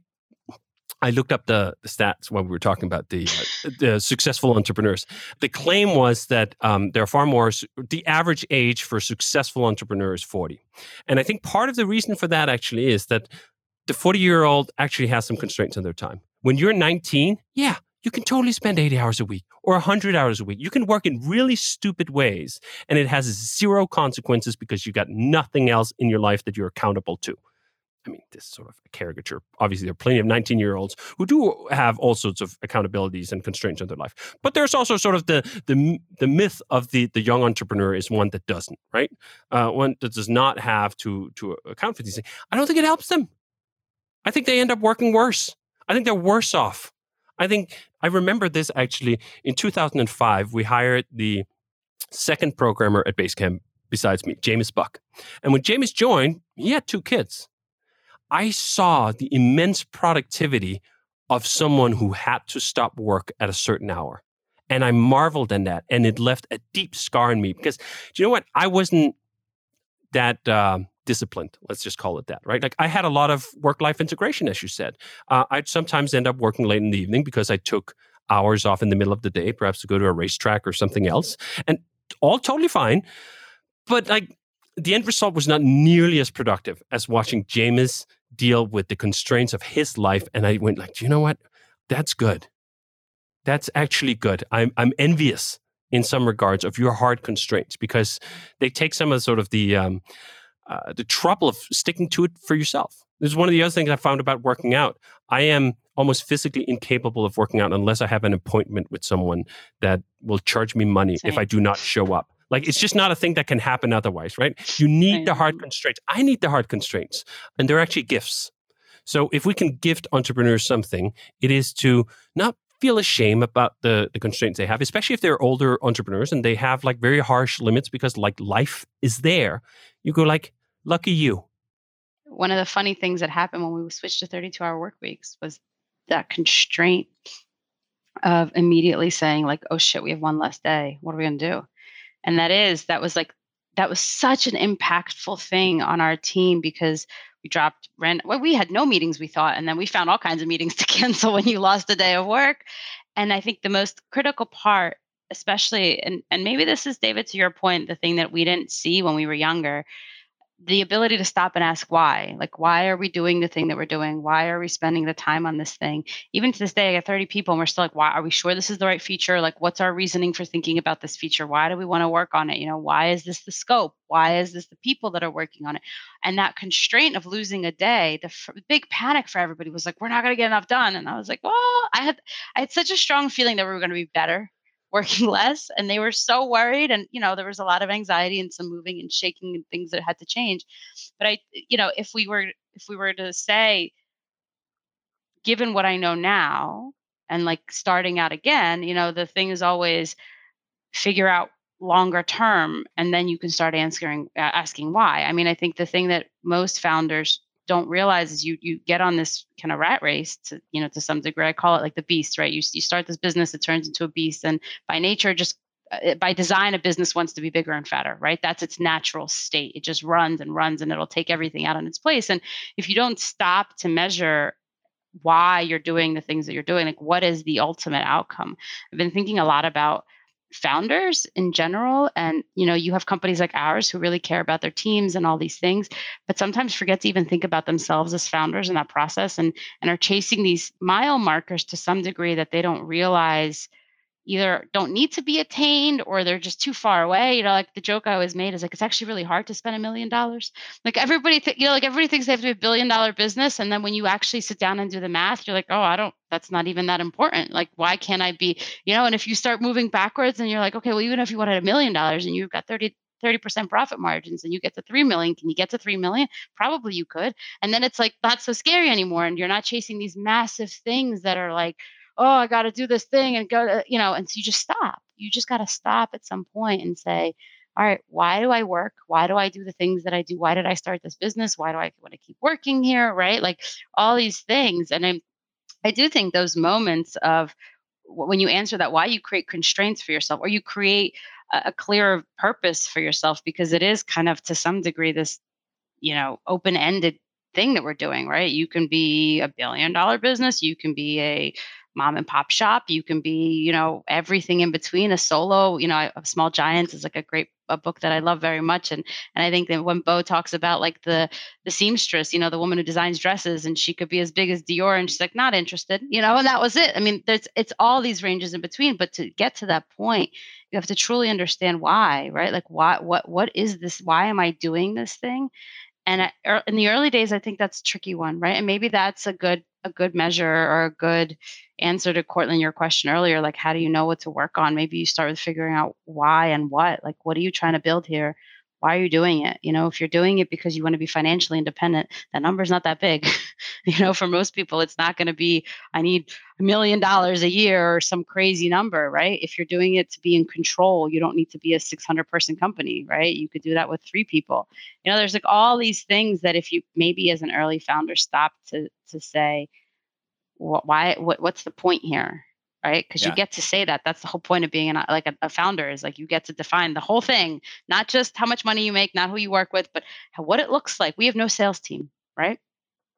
I looked up the, the stats when we were talking about the, uh, the successful entrepreneurs. The claim was that um, there are far more, the average age for successful entrepreneurs is 40. And I think part of the reason for that actually is that the 40 year old actually has some constraints on their time. When you're 19, yeah, you can totally spend 80 hours a week or 100 hours a week. You can work in really stupid ways and it has zero consequences because you've got nothing else in your life that you're accountable to. I mean, this is sort of caricature. Obviously, there are plenty of 19 year olds who do have all sorts of accountabilities and constraints in their life. But there's also sort of the the, the myth of the, the young entrepreneur is one that doesn't, right? Uh, one that does not have to, to account for these things. I don't think it helps them. I think they end up working worse. I think they're worse off I think I remember this actually in 2005. We hired the second programmer at Basecamp besides me, Jamis Buck. And when James joined, he had two kids. I saw the immense productivity of someone who had to stop work at a certain hour. And I marveled in that. And it left a deep scar in me because, do you know what? I wasn't that uh, disciplined. Let's just call it that, right? Like I had a lot of work life integration, as you said. Uh, I'd sometimes end up working late in the evening because I took hours off in the middle of the day, perhaps to go to a racetrack or something else. And all totally fine. But like the end result was not nearly as productive as watching Jamis deal with the constraints of his life. And I went like, you know what? That's good. That's actually good. I'm I'm envious in some regards of your hard constraints because they take some of sort of the um, uh, the trouble of sticking to it for yourself. This is one of the other things I found about working out. I am almost physically incapable of working out unless I have an appointment with someone that will charge me money Same. if I do not show up. Like it's just not a thing that can happen otherwise, right? You need the hard constraints. I need the hard constraints, and they're actually gifts. So if we can gift entrepreneurs something, it is to not feel ashamed about the, the constraints they have, especially if they're older entrepreneurs and they have like very harsh limits because like life is there. You go like, lucky you. One of the funny things that happened when we switched to 32 hour work weeks was that constraint of immediately saying like, oh shit, we have one less day. What are we going to do? And that is, that was like, that was such an impactful thing on our team because we dropped rent. Well, we had no meetings, we thought, and then we found all kinds of meetings to cancel when you lost a day of work. And I think the most critical part, especially, and, and maybe this is, David, to your point, the thing that we didn't see when we were younger, the ability to stop and ask why like why are we doing the thing that we're doing? Why are we spending the time on this thing? Even to this day i got 30 people and we're still like why are we sure this is the right feature? Like what's our reasoning for thinking about this feature? Why do we want to work on it? You know why is this the scope? Why is this the people that are working on it? And that constraint of losing a day the f- big panic for everybody was like we're not going to get enough done. And i was like well i had i had such a strong feeling that we were going to be better working less and they were so worried and you know there was a lot of anxiety and some moving and shaking and things that had to change. But i you know if we were if we were to say given what i know now and like starting out again you know the thing is always figure out longer term and then you can start answering asking why. I mean i think the thing that most founders don't realize is you you get on this kind of rat race to you know to some degree. I call it like the beast right? You, you start this business it turns into a beast and by nature just uh, by design a business wants to be bigger and fatter right? That's its natural state. It just runs and runs and it'll take everything out in its place. And if you don't stop to measure why you're doing the things that you're doing like what is the ultimate outcome? I've been thinking a lot about founders in general and you know you have companies like ours who really care about their teams and all these things but sometimes forget to even think about themselves as founders in that process and and are chasing these mile markers to some degree that they don't realize either don't need to be attained or they're just too far away. You know, like the joke I always made is like it's actually really hard to spend a million dollars. Like everybody, th- you know, like everybody thinks they have to be a billion dollar business, and then when you actually sit down and do the math, you're like, oh, I don't. That's not even that important. Like, why can't I be? You know, and if you start moving backwards, and you're like, okay, well, even if you wanted a million dollars and you've got 30 30% profit margins and you get to 3 million can you get to 3 million probably you could and then it's like not so scary anymore and you're not chasing these massive things that are like oh, I got to do this thing and go to, you know, and so you just stop. You just got to stop at some point and say, all right, why do I work? Why do I do the things that I do? Why did I start this business? Why do I want to keep working here? Right? Like all these things. And I, I do think those moments of when you answer that, why you create constraints for yourself or you create a, a clear purpose for yourself, because it is kind of to some degree this, you know, open ended thing that we're doing, right? You can be a billion dollar business, you can be a mom and pop shop. You can be, you know, everything in between. A solo, you know, a Small Giants is like a great a book that I love very much. And and I think that when Bo talks about like the the seamstress, you know, the woman who designs dresses, and she could be as big as Dior, and she's like not interested, you know, and that was it. I mean, there's it's all these ranges in between, but to get to that point, you have to truly understand why, right? Like why what what is this? Why am I doing this thing? And er, in the early days, I think that's a tricky one, right? And maybe that's a good a good measure or a good answer to Courtland your question earlier. Like, how do you know what to work on? Maybe you start with figuring out why and what. Like, what are you trying to build here? Why are you doing it? You know if you're doing it because you want to be financially independent that number's not that big. You know for most people it's not going to be i need a million dollars a year or some crazy number right? If you're doing it to be in control you don't need to be a 600 person company right? You could do that with three people. You know there's like all these things that if you maybe as an early founder stop to to say why what, what's the point here right? Because yeah. you get to say that. That's the whole point of being an, like a, a, founder is like you get to define the whole thing, not just how much money you make, not who you work with, but how, what it looks like. We have no sales team, right?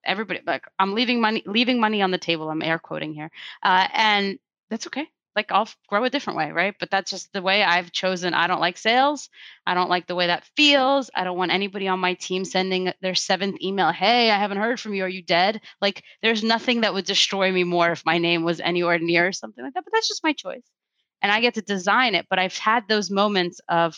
Everybody, like I'm leaving money, leaving money on the table. I'm air quoting here, uh, and that's okay like I'll grow a different way, right? But that's just the way I've chosen. I don't like sales. I don't like the way that feels. I don't want anybody on my team sending their seventh email, "Hey, I haven't heard from you. Are you dead?" Like there's nothing that would destroy me more if my name was anywhere near something like that, but that's just my choice. And I get to design it, but I've had those moments of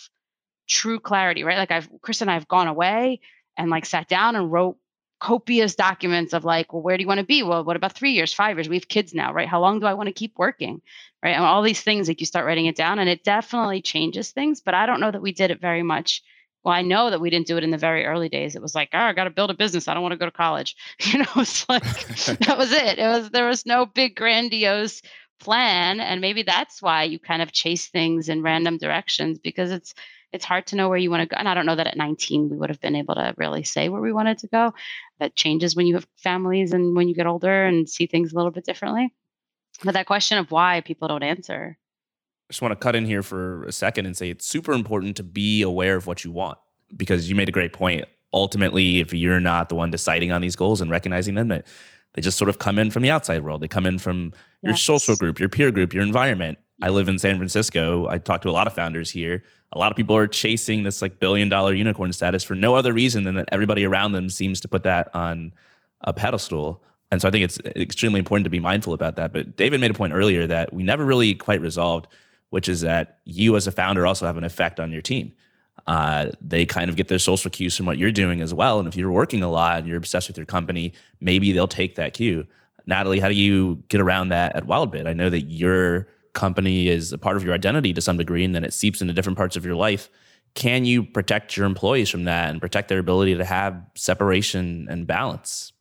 true clarity, right? Like I've Chris and I have gone away and like sat down and wrote copious documents of like, well, where do you want to be? Well, what about three years, five years? We have kids now, right? How long do I want to keep working? Right. And all these things, like you start writing it down and it definitely changes things, but I don't know that we did it very much. Well, I know that we didn't do it in the very early days. It was like, oh, I got to build a business. I don't want to go to college. You know, it's like that was it. It was there was no big grandiose plan. And maybe that's why you kind of chase things in random directions because it's it's hard to know where you want to go. And I don't know that at 19 we would have been able to really say where we wanted to go. That changes when you have families and when you get older and see things a little bit differently. But that question of why people don't answer. I just want to cut in here for a second and say it's super important to be aware of what you want because you made a great point. Ultimately, if you're not the one deciding on these goals and recognizing them, that they just sort of come in from the outside world. They come in from your social group, your peer group, your environment. I live in San Francisco. I talk to a lot of founders here. A lot of people are chasing this like billion dollar unicorn status for no other reason than that everybody around them seems to put that on a pedestal. And so I think it's extremely important to be mindful about that. But David made a point earlier that we never really quite resolved, which is that you as a founder also have an effect on your team. Uh, they kind of get their social cues from what you're doing as well. And if you're working a lot and you're obsessed with your company, maybe they'll take that cue. Natalie, how do you get around that at Wildbit? I know that you're company is a part of your identity to some degree and then it seeps into different parts of your life can you protect your employees from that and protect their ability to have separation and balance?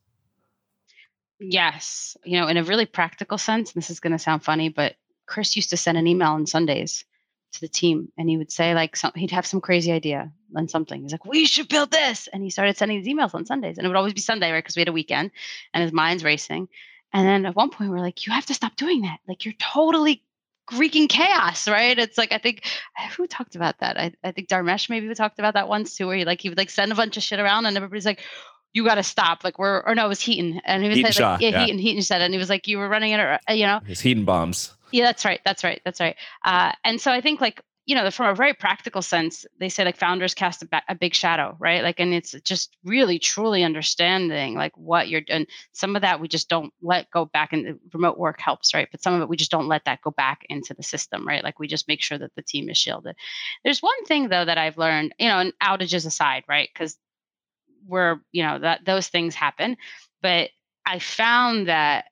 Yes. You know in a really practical sense this is going to sound funny but chris used to send an email on sundays to the team and he would say like some, he'd have some crazy idea on something. He's like we should build this! And he started sending these emails on sundays and it would always be sunday right because we had a weekend and his mind's racing. And then at one point we're like you have to stop doing that. Like you're totally wreaking chaos, right? It's like I think who talked about that? I, I think Dharmesh maybe we talked about that once too, where he like he would like send a bunch of shit around and everybody's like, you got to stop. Like we're or no, it was Hiten, and he was Hiten like, yeah, yeah, Hiten, Hiten said, it, and he was like, you were running it, or you know, his Hiten bombs. Yeah, that's right. That's right. That's right. Uh, and so I think like you know, from a very practical sense, they say like founders cast a, ba- a, big shadow, right? Like, and it's just really truly understanding like what you're doing. Some of that we just don't let go back and uh, remote work helps, right? But some of it we just don't let that go back into the system, right? Like we just make sure that the team is shielded. There's one thing though that I've learned, you know, and outages aside, right? Because we're, you know, that those things happen. But I found that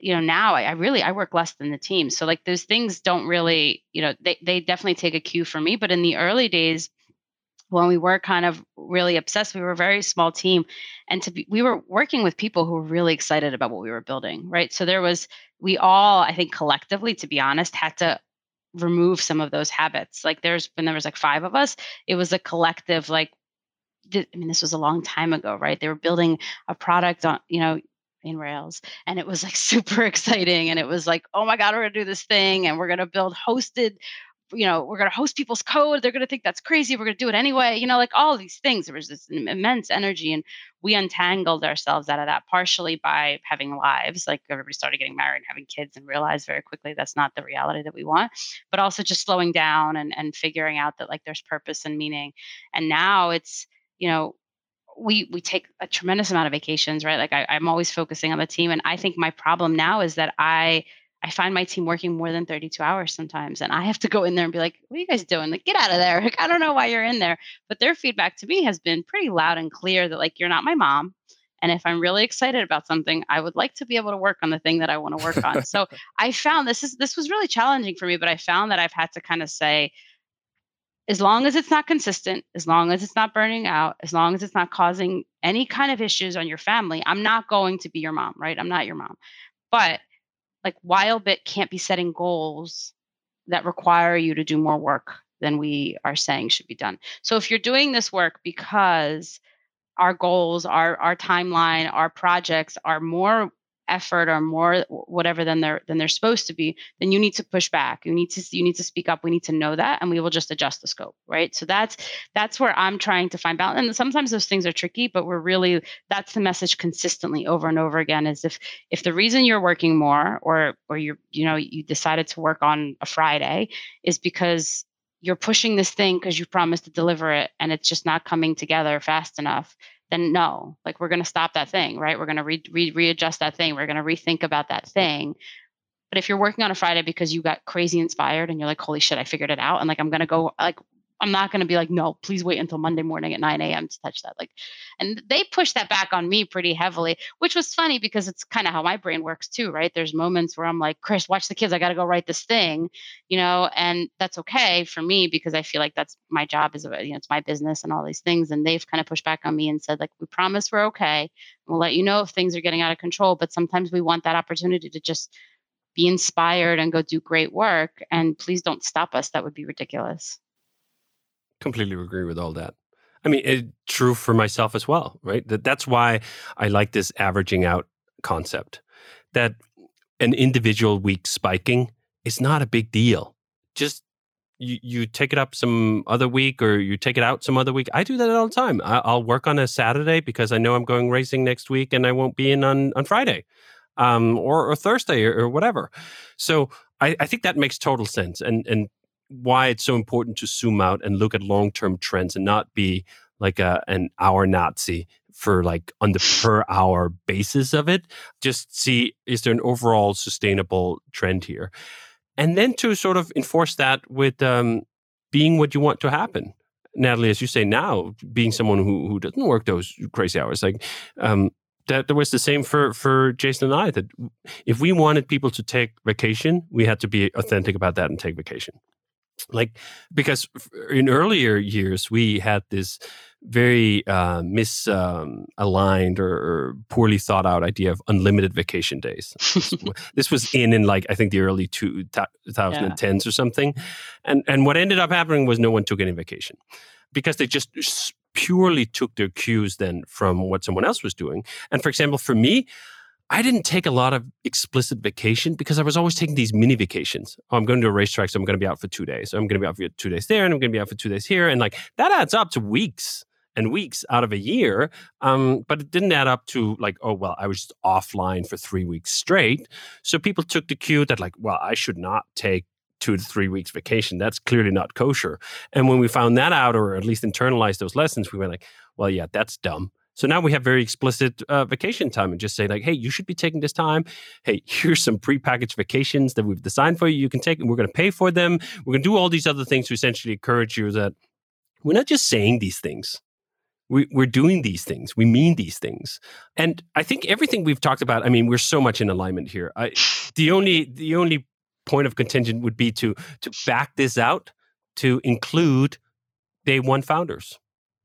you know now I, I, really i work less than the team. So like those things don't really you know they, they definitely take a cue from me. But in the early days when we were kind of really obsessed we were a very small team. And to be we were working with people who were really excited about what we were building right? So there was we all i think collectively to be honest had to remove some of those habits. Like there's when there was like five of us it was a collective like I mean, this was a long time ago, right? They were building a product on, you know, Rails. And it was like super exciting. And it was like, oh my God, we're going to do this thing and we're going to build hosted, you know, we're going to host people's code. They're going to think that's crazy. We're going to do it anyway. You know, like all these things. There was this immense energy. And we untangled ourselves out of that partially by having lives. Like everybody started getting married and having kids and realized very quickly that's not the reality that we want. But also just slowing down and, and figuring out that like there's purpose and meaning. And now it's, you know, we we take a tremendous amount of vacations, right? Like I, I'm always focusing on the team, and I think my problem now is that I I find my team working more than 32 hours sometimes, and I have to go in there and be like, "What are you guys doing? Like, get out of there! Like, I don't know why you're in there." But their feedback to me has been pretty loud and clear that like you're not my mom, and if I'm really excited about something, I would like to be able to work on the thing that I want to work on. so I found this is this was really challenging for me, but I found that I've had to kind of say, as long as it's not consistent, as long as it's not burning out, as long as it's not causing any kind of issues on your family, I'm not going to be your mom, right? I'm not your mom. But like Wildbit can't be setting goals that require you to do more work than we are saying should be done. So if you're doing this work because our goals, our our timeline, our projects are more effort or more whatever than they're than they're supposed to be then you need to push back. You need to you need to speak up. We need to know that and we will just adjust the scope right? So that's that's where i'm trying to find balance. And sometimes those things are tricky but we're really that's the message consistently over and over again is if if the reason you're working more or or you're you know you decided to work on a friday is because you're pushing this thing because you promised to deliver it and it's just not coming together fast enough then no, like we're going to stop that thing, right? We're going to re- re- readjust that thing. We're going to rethink about that thing. But if you're working on a Friday because you got crazy inspired and you're like, holy shit, I figured it out. And like, I'm going to go like I'm not going to be like, no, please wait until Monday morning at 9 a.m. to touch that. Like, and they pushed that back on me pretty heavily, which was funny because it's kind of how my brain works too, right? There's moments where I'm like, Chris, watch the kids. I got to go write this thing, you know, and that's okay for me because I feel like that's my job is, uh, you know, it's my business and all these things. And they've kind of pushed back on me and said, like, we promise we're okay. We'll let you know if things are getting out of control. But sometimes we want that opportunity to just be inspired and go do great work. And please don't stop us. That would be ridiculous completely agree with all that. I mean, it's true for myself as well, right? That that's why I like this averaging out concept. That an individual week spiking is not a big deal. Just you, you take it up some other week or you take it out some other week. I do that all the time. I, will work on a Saturday because I know I'm going racing next week and I won't be in on, on Friday um, or, or Thursday or, or whatever. So I, I think that makes total sense. And, and why it's so important to zoom out and look at long term trends and not be like a, an hour Nazi for like on the per hour basis of it. Just see is there an overall sustainable trend here, and then to sort of enforce that with um, being what you want to happen. Natalie, as you say now, being someone who who doesn't work those crazy hours, like um, that, that was the same for for Jason and I. That if we wanted people to take vacation, we had to be authentic about that and take vacation like because in earlier years we had this very uh, misaligned um, or, or, poorly thought out idea of unlimited vacation days. this was in in like I think the early two, 2010s yeah. or something, and and what ended up happening was no one took any vacation because they just purely took their cues then from what someone else was doing. And for example, for me, I didn't take a lot of explicit vacation because I was always taking these mini vacations. Oh, I'm going to a racetrack, so I'm going to be out for two days. I'm going to be out for two days there, and I'm going to be out for two days here. And like that adds up to weeks and weeks out of a year. Um, but it didn't add up to like, oh, well, I was offline for three weeks straight. So people took the cue that, like, well, I should not take two to three weeks vacation. That's clearly not kosher. And when we found that out, or at least internalized those lessons, we were like, well, yeah, that's dumb. So now we have very explicit uh, vacation time and just say like, hey, you should be taking this time. Hey, here's some prepackaged vacations that we've designed for you. You can take, and we're going to pay for them. We're going to do all these other things to essentially encourage you that we're not just saying these things. We, we're doing these things. We mean these things. And I think everything we've talked about, I mean, we're so much in alignment here. I, the only the only point of contention would be to to back this out to include day one founders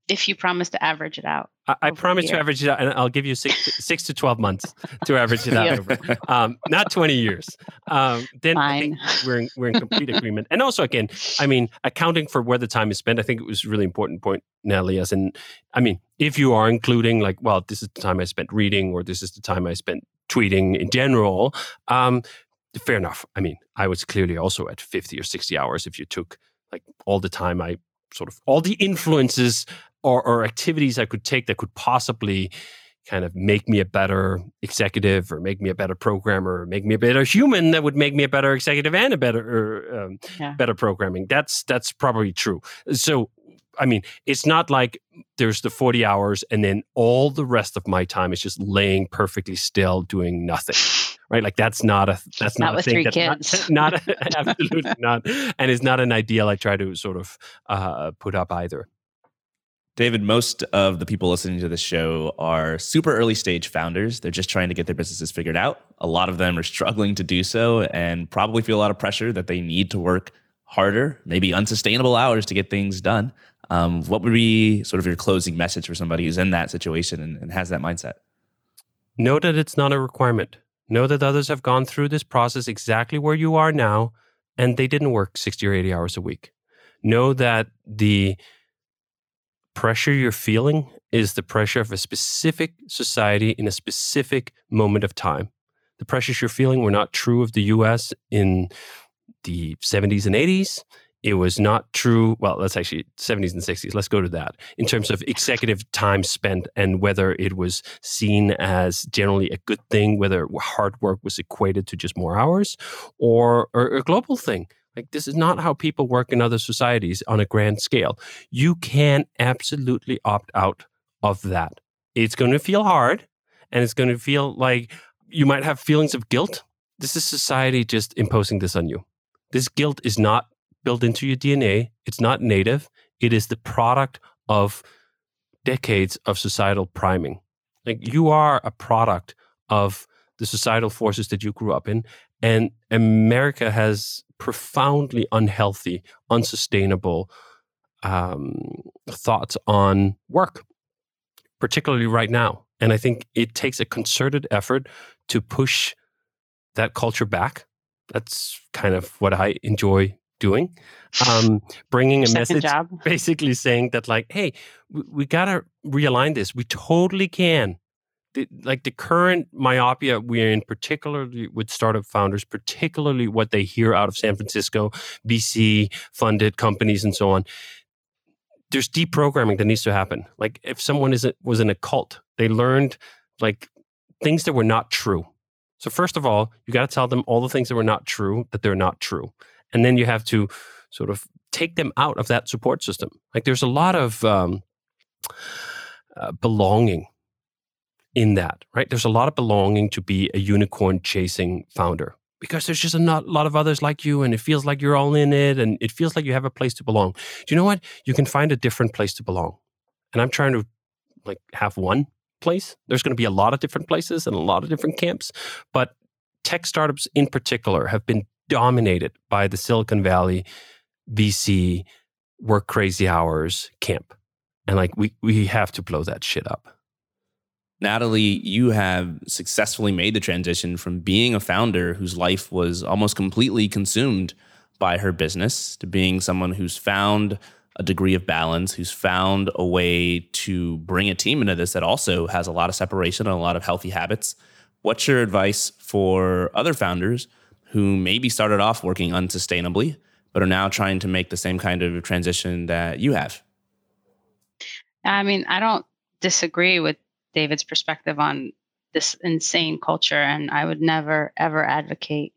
if you promise to average it out. I, I promise to average it out, and I'll give you six, six to twelve months to average it out over, um, not twenty years. Um, then Fine. I think we're in, we're in complete agreement. And also, again, I mean, accounting for where the time is spent, I think it was a really important point, Natalie. As in, I mean, if you are including like, well, this is the time I spent reading, or this is the time I spent tweeting in general. Um, fair enough. I mean, I was clearly also at fifty or sixty hours if you took like all the time I sort of all the influences or, or activities I could take that could possibly kind of make me a better executive or make me a better programmer or make me a better human that would make me a better executive and a better um, yeah. better programming. That's that's probably true. So i mean it's not like there's the 40 hours and then all the rest of my time is just laying perfectly still doing nothing right? Like that's not a that's not, not a thing that's kids. not, not absolutely not. And it's not an ideal i try to sort of uh, put up either David, most of the people listening to this show are super early stage founders. They're just trying to get their businesses figured out. A lot of them are struggling to do so and probably feel a lot of pressure that they need to work harder, maybe unsustainable hours to get things done. Um, what would be sort of your closing message for somebody who's in that situation and, and has that mindset? Know that it's not a requirement. Know that others have gone through this process exactly where you are now, and they didn't work 60 or 80 hours a week. Know that the pressure you're feeling is the pressure of a specific society in a specific moment of time. The pressures you're feeling were not true of the US in the 70s and 80s. It was not true. Well, that's actually 70s and 60s. Let's go to that. In terms of executive time spent and whether it was seen as generally a good thing, whether hard work was equated to just more hours or, or a global thing. Like, this is not how people work in other societies on a grand scale. You can absolutely opt out of that. It's going to feel hard and it's going to feel like you might have feelings of guilt. This is society just imposing this on you. This guilt is not built into your DNA, it's not native. It is the product of decades of societal priming. Like, you are a product of the societal forces that you grew up in. And America has profoundly unhealthy, unsustainable um, thoughts on work, particularly right now. And I think it takes a concerted effort to push that culture back. That's kind of what I enjoy doing. Um, bringing a message, job. basically saying that, like, hey, we, we got to realign this. We totally can the, like the current myopia we're in, particularly with startup founders, particularly what they hear out of San Francisco, VC funded companies, and so on. There's deprogramming that needs to happen. Like if someone is a, was in a cult, they learned like things that were not true. So first of all, you got to tell them all the things that were not true that they're not true, and then you have to sort of take them out of that support system. Like there's a lot of um, uh, belonging in that, right? There's a lot of belonging to be a unicorn chasing founder because there's just a not, lot of others like you and it feels like you're all in it and it feels like you have a place to belong. Do you know what? You can find a different place to belong. And I'm trying to like have one place. There's going to be a lot of different places and a lot of different camps, but tech startups in particular have been dominated by the Silicon Valley VC work crazy hours camp. And like we we have to blow that shit up. Natalie, you have successfully made the transition from being a founder whose life was almost completely consumed by her business to being someone who's found a degree of balance, who's found a way to bring a team into this that also has a lot of separation and a lot of healthy habits. What's your advice for other founders who maybe started off working unsustainably, but are now trying to make the same kind of transition that you have? I mean, I don't disagree with David's perspective on this insane culture. And I would never, ever advocate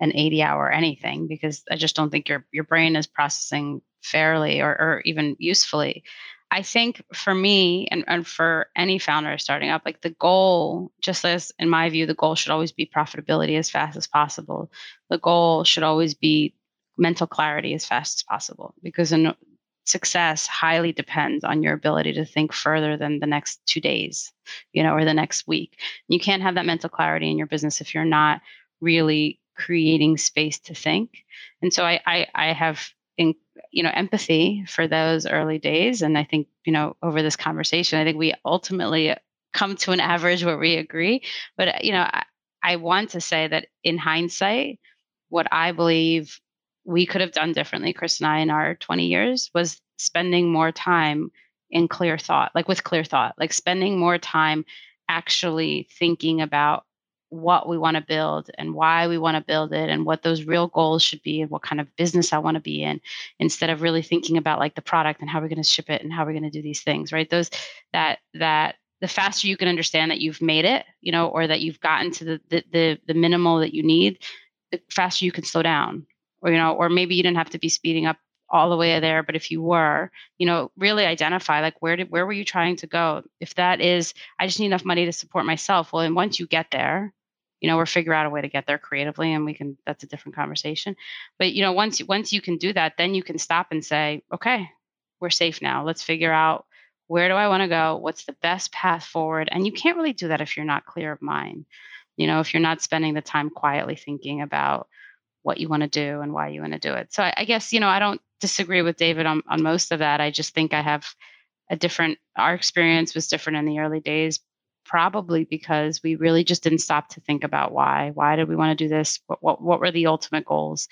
an 80 hour anything because I just don't think your, your brain is processing fairly or, or even usefully. I think for me and, and for any founder starting up, like the goal, just as in my view, the goal should always be profitability as fast as possible. The goal should always be mental clarity as fast as possible because in success highly depends on your ability to think further than the next two days, you know, or the next week. You can't have that mental clarity in your business if you're not really creating space to think. And so I, I, I have, in, you know, empathy for those early days. And I think, you know, over this conversation, I think we ultimately come to an average where we agree. But, you know, I, I want to say that in hindsight, what I believe we could have done differently, Chris and I, in our 20 years, was spending more time in clear thought, like with clear thought, like spending more time actually thinking about what we want to build and why we want to build it and what those real goals should be and what kind of business I want to be in instead of really thinking about like the product and how we're going to ship it and how we're going to do these things right? Those that that the faster you can understand that you've made it you know or that you've gotten to the the the, the minimal that you need the faster you can slow down or you know or maybe you didn't have to be speeding up all the way there but if you were you know really identify like where did where were you trying to go? If that is i just need enough money to support myself well and once you get there you know or figure out a way to get there creatively and we can that's a different conversation. But you know once once you can do that then you can stop and say okay we're safe now. Let's figure out where do i want to go? What's the best path forward? And you can't really do that if you're not clear of mind. You know if you're not spending the time quietly thinking about what you want to do and why you want to do it. So I, I guess, you know, I don't disagree with David on, on most of that. I just think I have a different, our experience was different in the early days, probably because we really just didn't stop to think about why. Why did we want to do this? What, what, what were the ultimate goals?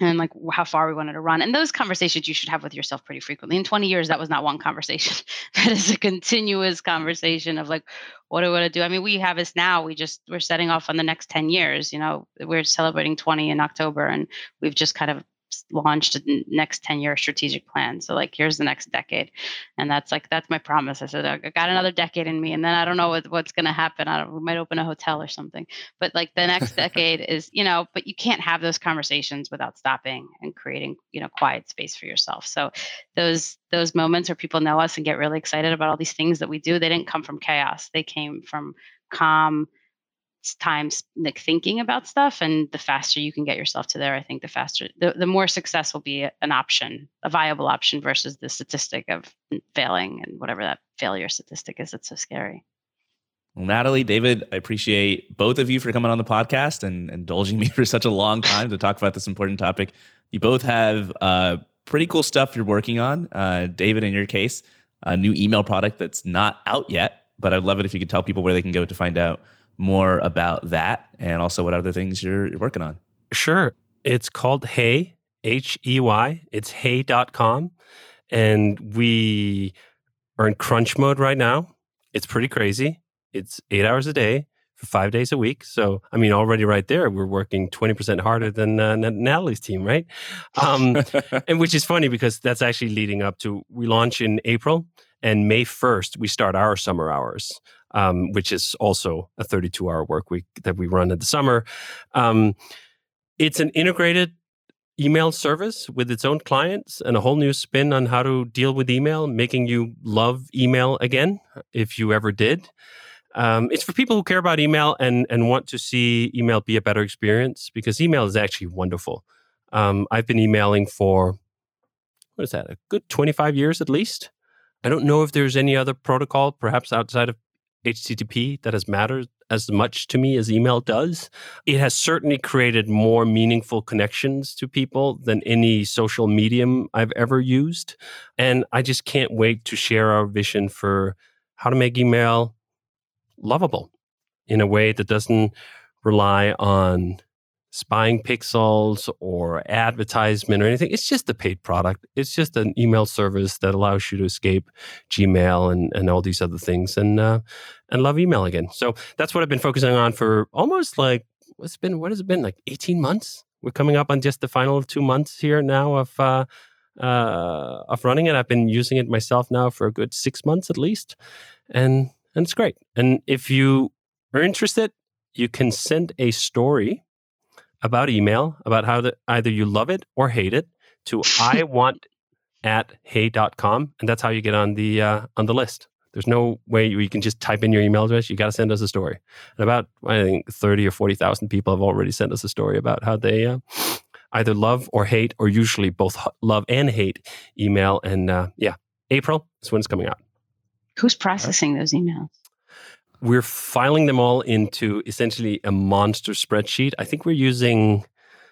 And like how far we wanted to run. And those conversations you should have with yourself pretty frequently. In 20 years, that was not one conversation. that is a continuous conversation of like, what do I want to do? I mean, we have this now. We just we're setting off on the next 10 years. You know, we're celebrating 20 in October, and we've just kind of launched a next 10 year strategic plan. So like, here's the next decade. And that's like, that's my promise. I said, I got another decade in me and then I don't know what, what's going to happen. I we might open a hotel or something, but like the next decade is, you know, but you can't have those conversations without stopping and creating, you know, quiet space for yourself. So those, those moments where people know us and get really excited about all these things that we do, they didn't come from chaos. They came from calm, times like thinking about stuff and the faster you can get yourself to there i think the faster the, the more success will be an option a viable option versus the statistic of failing and whatever that failure statistic is it's so scary well, Natalie, David, I appreciate both of you for coming on the podcast and indulging me for such a long time to talk about this important topic. You both have uh, pretty cool stuff you're working on. Uh, David, in your case, a new email product that's not out yet, but I'd love it if you could tell people where they can go to find out more about that and also what other things you're, you're working on. Sure. It's called Hey, H E Y. It's hey.com. And we are in crunch mode right now. It's pretty crazy. It's eight hours a day for five days a week. So, I mean, already right there, we're working 20% harder than uh, Natalie's team, right? Um, and which is funny because that's actually leading up to we launch in April and May 1st, we start our summer hours um, which is also a 32 hour work week that we run in the summer. Um, it's an integrated email service with its own clients and a whole new spin on how to deal with email, making you love email again, if you ever did. Um, it's for people who care about email and, and want to see email be a better experience because email is actually wonderful. Um, I've been emailing for, what is that, a good 25 years at least. I don't know if there's any other protocol, perhaps outside of HTTP that has mattered as much to me as email does. It has certainly created more meaningful connections to people than any social medium I've ever used. And I just can't wait to share our vision for how to make email lovable in a way that doesn't rely on spying pixels or advertisement or anything. It's just a paid product. It's just an email service that allows you to escape Gmail and, and all these other things and uh, and love email again. So that's what I've been focusing on for almost like what's been what has it been like 18 months? We're coming up on just the final two months here now of uh, uh, of running it. I've been using it myself now for a good six months at least, and and it's great. And if you are interested, you can send a story about email, about how the, either you love it or hate it, to I want at hey.com. And that's how you get on the uh, on the list. There's no way you can just type in your email address. You got to send us a story. And about, I think, 30 or 40,000 people have already sent us a story about how they uh, either love or hate, or usually both love and hate email. And uh, yeah, April is when it's coming out. Who's processing those emails? We're filing them all into essentially a monster spreadsheet. I think we're using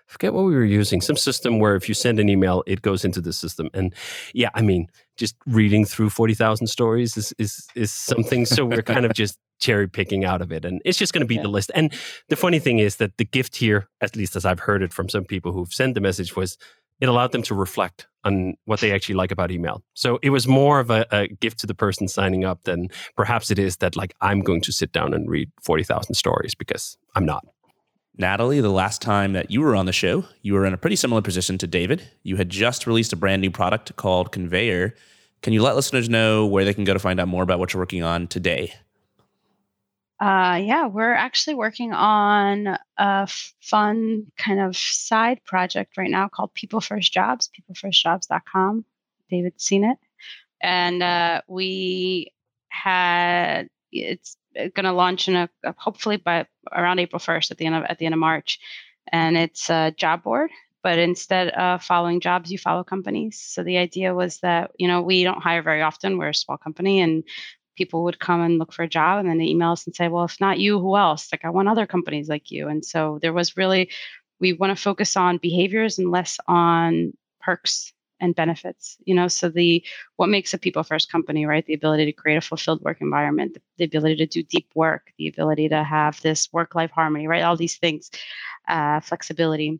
I forget what we were using, some system where if you send an email, it goes into the system. And yeah, I mean, just reading through 40,000 stories is, is, is something. So we're kind of just cherry picking out of it. And it's just going to be yeah. the list. And the funny thing is that the gift here, at least as I've heard it from some people who've sent the message, was it allowed them to reflect on what they actually like about email. So it was more of a, a, gift to the person signing up than perhaps it is that like I'm going to sit down and read 40,000 stories because I'm not. Natalie, the last time that you were on the show, you were in a pretty similar position to David. You had just released a brand new product called Conveyor. Can you let listeners know where they can go to find out more about what you're working on today? Uh, yeah, we're actually working on a fun kind of side project right now called People First Jobs, peoplefirstjobs.com. David's seen it. And uh, we had it's going to launch in a hopefully by around April 1st at the end of at the end of March. And it's a job board, but instead of following jobs, you follow companies. So the idea was that, you know, we don't hire very often. We're a small company and people would come and look for a job and then they email us and say, well, if not you, who else? Like, I want other companies like you. And so there was really we want to focus on behaviors and less on perks and benefits you know so the what makes a people first company right the ability to create a fulfilled work environment the, the ability to do deep work the ability to have this work life harmony right all these things uh, flexibility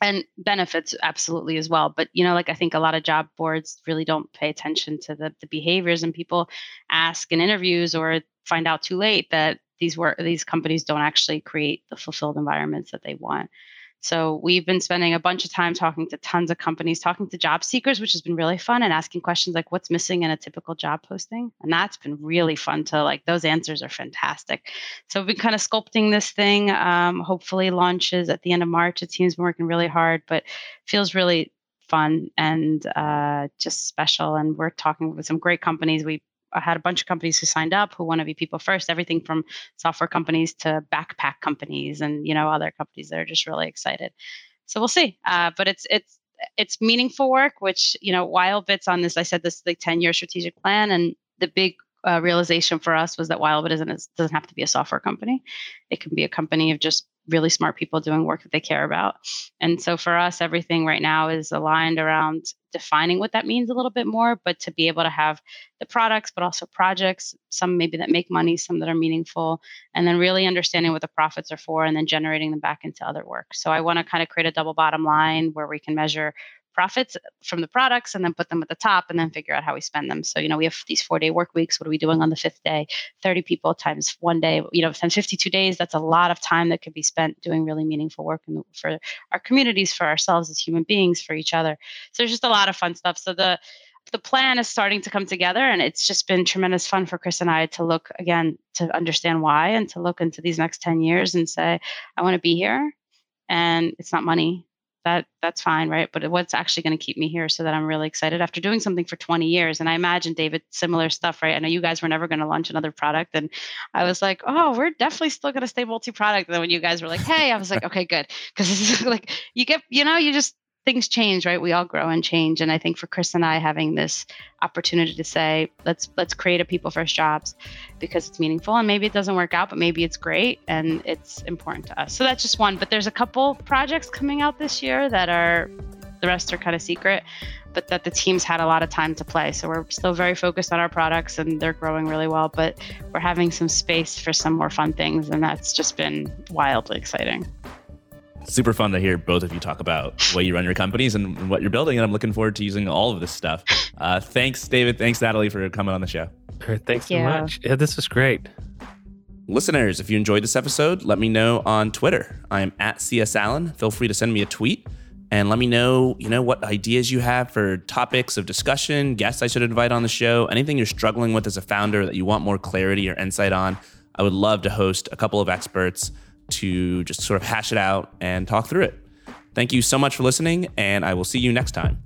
and benefits absolutely as well. But you know like i think a lot of job boards really don't pay attention to the, the behaviors and people ask in interviews or find out too late that these work these companies don't actually create the fulfilled environments that they want so we've been spending a bunch of time talking to tons of companies, talking to job seekers, which has been really fun, and asking questions like what's missing in a typical job posting. And that's been really fun to like, those answers are fantastic. So we've been kind of sculpting this thing. Um, hopefully launches at the end of March. Team's been working really hard, but feels really fun and uh, just special. And we're talking with some great companies. We I had a bunch of companies who signed up who want to be people first, everything from software companies to backpack companies and you know other companies that are just really excited. So we'll see. Uh, but it's it's it's meaningful work, which you know Wildbits on this. I said this is the ten year strategic plan, and the big uh, realization for us was that Wildbit isn't doesn't have to be a software company. It can be a company of just really smart people doing work that they care about. And so for us, everything right now is aligned around defining what that means a little bit more, but to be able to have the products, but also projects, some maybe that make money, some that are meaningful, and then really understanding what the profits are for and then generating them back into other work. So I want to kind of create a double bottom line where we can measure profits from the products and then put them at the top and then figure out how we spend them. So, you know, we have these four day work weeks. What are we doing on the fifth day? 30 people times one day, you know, times 52 days. That's a lot of time that could be spent doing really meaningful work for our communities, for ourselves as human beings, for each other. So there's just a lot of fun stuff. So the the plan is starting to come together and it's just been tremendous fun for chris and i to look again to understand why and to look into these next 10 years and say i want to be here and it's not money that that's fine, right? But what's actually going to keep me here so that I'm really excited after doing something for 20 years? And I imagine David, similar stuff, right? I know you guys were never going to launch another product, and I was like, oh, we're definitely still going to stay multi-product. And then when you guys were like, hey, I was like, okay, good, because this is like you get, you know, you just things change, right? We all grow and change. And I think for Chris and I having this opportunity to say, let's let's create a people first jobs because it's meaningful. And maybe it doesn't work out, but maybe it's great and it's important to us. So that's just one. But there's a couple projects coming out this year that are the rest are kind of secret, but that the teams had a lot of time to play. So we're still very focused on our products and they're growing really well, but we're having some space for some more fun things. And that's just been wildly exciting super fun to hear both of you talk about the way you run your companies and what you're building. And I'm looking forward to using all of this stuff. Uh, thanks, David. Thanks, Natalie, for coming on the show. Thanks Thank so you. much. Yeah, this was great. Listeners, if you enjoyed this episode, let me know on Twitter. I'm at CS Allen. Feel free to send me a tweet and let me know, you know, what ideas you have for topics of discussion, guests I should invite on the show, anything you're struggling with as a founder that you want more clarity or insight on. I would love to host a couple of experts to just sort of hash it out and talk through it. Thank you so much for listening, and I will see you next time.